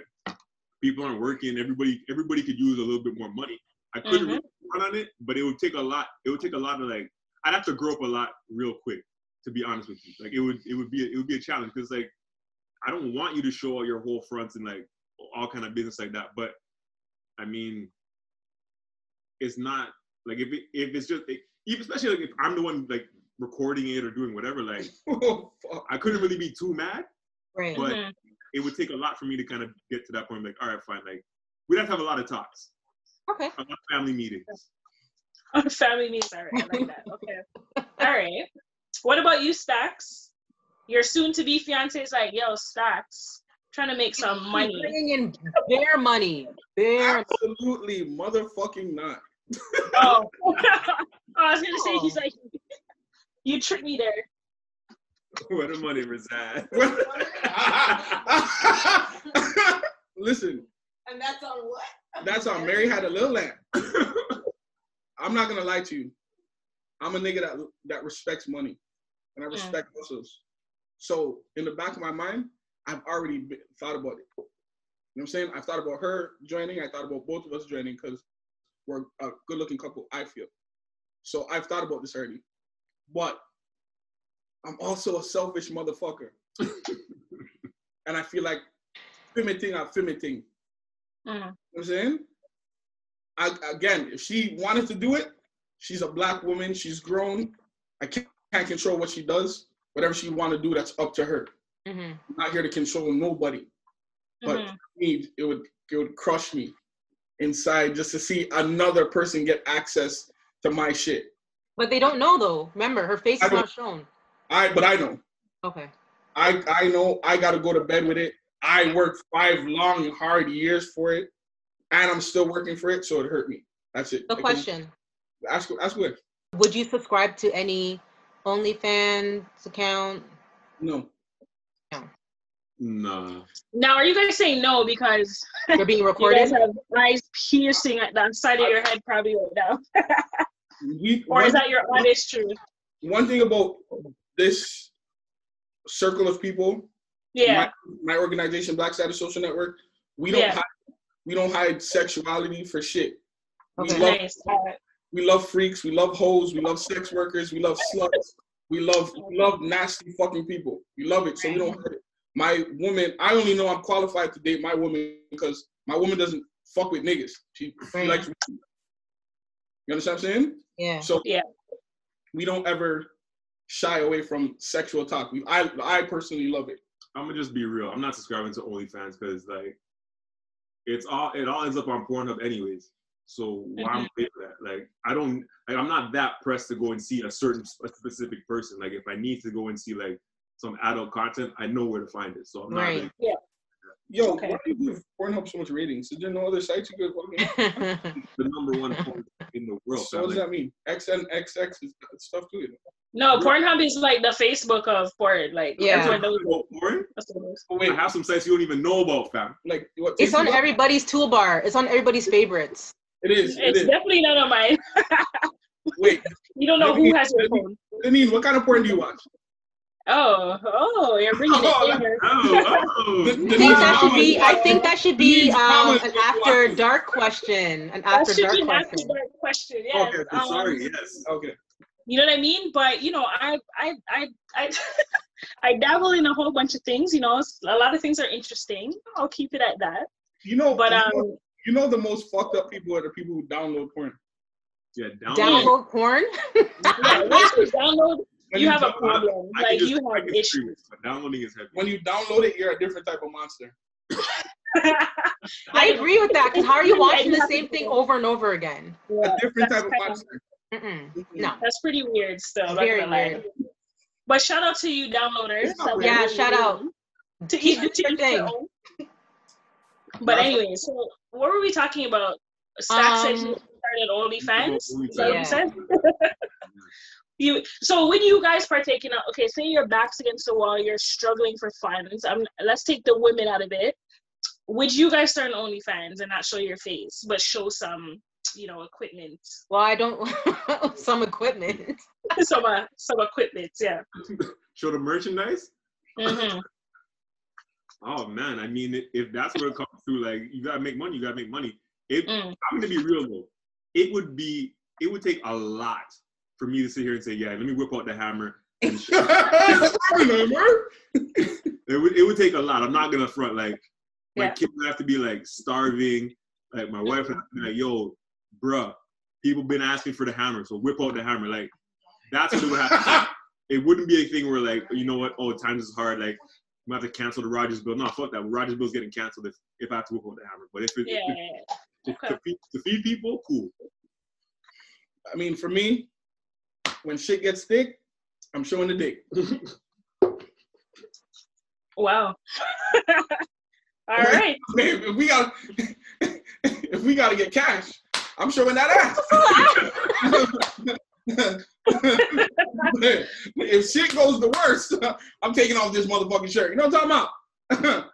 Speaker 5: People aren't working. Everybody, everybody could use a little bit more money. I couldn't
Speaker 4: Mhm.
Speaker 5: really run on it, but it would take a lot. It would take a lot of like. I'd have to grow up a lot real quick, to be honest with you. Like, it would, it would be, it would be a challenge because like, I don't want you to show all your whole fronts and like all kind of business like that. But I mean, it's not like if it, if it's just even especially like if I'm the one like recording it or doing whatever, like
Speaker 1: Oh, fuck.
Speaker 5: I couldn't really be too mad,
Speaker 3: Right.
Speaker 5: but
Speaker 4: Mhm.
Speaker 5: It would take a lot for me to kind of get to that point. Like, all right, fine. Like, we'd have to have a lot of talks,
Speaker 3: Okay.
Speaker 5: a lot of family meetings.
Speaker 4: Family meetings. All right, I like that. Okay. All right. What about you, Stacks? Your soon-to-be fiance is like, yo, Stacks, trying to make some money.
Speaker 3: Bringing in bare money. Bare.
Speaker 1: Absolutely motherfucking not.
Speaker 4: Oh, I was gonna say he's like, you tricked me there.
Speaker 5: Where the money reside.
Speaker 1: Listen,
Speaker 6: And that's on what?
Speaker 1: That's on Mary Had a Little Lamb. I'm not gonna lie to you. I'm a nigga that that respects money, and I respect hustles. So in the back of my mind, I've already been, thought about it. You know what I'm saying? I've thought about her joining. I thought about both of us joining because we're a good-looking couple. I feel. So I've thought about this already, but I'm also a selfish motherfucker, and I feel like thing, I'm thing. You know what I'm saying? I, again, if she wanted to do it, she's a black woman. She's grown. I can't, can't control what she does. Whatever she want to do, that's up to her.
Speaker 3: hmm
Speaker 1: I'm not here to control nobody. But
Speaker 4: Mhm.
Speaker 1: me, it would it would crush me inside just to see another person get access to my shit.
Speaker 3: But they don't know though. Remember, her face
Speaker 1: I
Speaker 3: is not shown.
Speaker 1: I but I know.
Speaker 3: Okay.
Speaker 1: I I know I gotta go to bed with it. I worked five long, hard years for it, and I'm still working for it, so it hurt me. That's it.
Speaker 3: The
Speaker 1: I can-
Speaker 3: question:
Speaker 1: Ask ask what?
Speaker 3: Would you subscribe to any OnlyFans account?
Speaker 1: No.
Speaker 5: Nah.
Speaker 4: Now, are you guys saying no because
Speaker 3: You're being recorded?
Speaker 4: you
Speaker 3: recorded.
Speaker 4: guys have eyes piercing at the side of your head probably right now?
Speaker 1: We,
Speaker 4: Or is that your honest truth?
Speaker 1: one thing about this circle of people,
Speaker 4: Yeah.
Speaker 1: my, my organization, Black Status Social Network, we don't
Speaker 4: Yeah.
Speaker 1: hide, we don't hide sexuality for shit. We
Speaker 3: Okay.
Speaker 1: love
Speaker 4: Nice.
Speaker 1: We love freaks, we love hoes, we love sex workers, we love sluts, we love we love nasty fucking people. We love it, so we don't hide it. My woman, I only know I'm qualified to date my woman because my woman doesn't fuck with niggas. She, she likes. You understand what I'm saying?
Speaker 3: Yeah.
Speaker 1: So
Speaker 4: Yeah.
Speaker 1: we don't ever shy away from sexual talk. We, I I personally love it.
Speaker 5: I'm gonna just be real. I'm not subscribing to OnlyFans because like it's all it all ends up on Pornhub anyways. So why am I mm-hmm. paying for that? Like I don't like I'm not that pressed to go and see a certain a specific person. Like if I need to go and see like some adult content, I know where to find it. So I'm not
Speaker 3: Right.
Speaker 5: really,
Speaker 1: Yo,
Speaker 4: Okay.
Speaker 1: why do you give Pornhub so much ratings? Is there no other sites you could fucking?
Speaker 5: the number one porn in the world.
Speaker 1: So what does that mean? XNXX is stuff to it.
Speaker 4: No, Pornhub is like the Facebook of porn. Like
Speaker 3: Yeah.
Speaker 4: everyone knows
Speaker 5: oh, porn?
Speaker 4: that's what it is.
Speaker 1: Oh,
Speaker 5: I
Speaker 1: wait,
Speaker 5: have some sites you don't even know about, fam.
Speaker 1: like what?
Speaker 3: it's on
Speaker 1: Facebook?
Speaker 3: everybody's toolbar. It's on everybody's favorites.
Speaker 1: It is. It
Speaker 4: It's
Speaker 1: is.
Speaker 4: definitely not on mine.
Speaker 1: Wait,
Speaker 4: You don't know
Speaker 1: Let me-
Speaker 4: who has your
Speaker 1: let me-
Speaker 4: phone.
Speaker 1: Janine, what kind of porn do you watch?
Speaker 4: Oh, oh, you're bringing
Speaker 1: Oh,
Speaker 4: it in here.
Speaker 5: Oh, oh.
Speaker 1: The-
Speaker 3: I think that should be. I think that should be um, an after dark question. An
Speaker 4: That
Speaker 3: after
Speaker 4: should
Speaker 3: dark
Speaker 4: be an after
Speaker 3: question.
Speaker 4: dark question. Yes.
Speaker 5: Okay, so
Speaker 4: Um,
Speaker 5: sorry. Yes.
Speaker 1: Okay.
Speaker 4: You know what I mean? But you know, I I I I I dabble in a whole bunch of things. You know, a lot of things are interesting. I'll keep it at that.
Speaker 1: You know,
Speaker 4: But
Speaker 1: you,
Speaker 4: um,
Speaker 1: know you know the most fucked up people are the people who download porn.
Speaker 5: Yeah. Download.
Speaker 3: Download porn.
Speaker 4: yeah, once you
Speaker 1: When
Speaker 4: you have a
Speaker 1: download-
Speaker 4: problem.
Speaker 5: I
Speaker 4: Like
Speaker 5: just,
Speaker 4: you have
Speaker 5: can agree
Speaker 4: issues.
Speaker 5: with you, but downloading is heavy.
Speaker 1: When you download it, you're a different type of monster.
Speaker 3: I agree with that. Because how are you watching the same thing over and over again?
Speaker 1: A different
Speaker 4: that's
Speaker 1: type of
Speaker 4: kinda-
Speaker 1: monster.
Speaker 3: Mm-mm. No.
Speaker 4: That's pretty weird still. not
Speaker 3: Very
Speaker 4: gonna lie.
Speaker 3: weird.
Speaker 4: But shout out to you downloaders.
Speaker 1: It's not.
Speaker 3: Yeah,
Speaker 4: really
Speaker 3: shout
Speaker 4: do
Speaker 3: out.
Speaker 4: To
Speaker 3: Keep
Speaker 4: eat
Speaker 3: doing your
Speaker 4: to each
Speaker 3: thing.
Speaker 4: their own. But anyway, so what were we talking about? Stacks said you
Speaker 3: Um,
Speaker 4: started OnlyFans. Is that what
Speaker 3: Yeah.
Speaker 4: you said? you so when you guys partake in a, okay, say your back's against the wall, you're struggling for funds. Um, let's take the women out of it. Would you guys start an OnlyFans and not show your face, but show some, you know, equipment,
Speaker 3: Well, I don't. some equipment.
Speaker 4: some uh, some equipment, yeah.
Speaker 5: Show the merchandise.
Speaker 4: mm-hmm.
Speaker 5: Oh man, I mean, if that's what it comes through, like you gotta make money, you gotta make money. It,
Speaker 4: Mm.
Speaker 5: I'm gonna be real though. It would be, it would take a lot for me to sit here and say, yeah, let me whip out the hammer. And sh- it would, it would take a lot. I'm not gonna front. Like my
Speaker 4: Yeah.
Speaker 5: kids would have to be like starving. Like my wife would have to be like, yo, bruh, people been asking for the hammer, so whip out the hammer. Like that's what it would have to take. It wouldn't be a thing where like, you know what? Oh, times is hard. Like I'm gonna have to cancel the Rogers bill. No, fuck that. Rogers bill's getting canceled if, if I have to whip out the hammer. But if it,
Speaker 4: Yeah.
Speaker 5: if, to, feed, to feed people, cool.
Speaker 1: I mean, for me, when shit gets thick, I'm showing the dick.
Speaker 4: Wow. All right.
Speaker 1: If we got if we gotta get cash, I'm showing that ass. if shit goes the worst, I'm taking off this motherfucking shirt. You know what I'm talking about?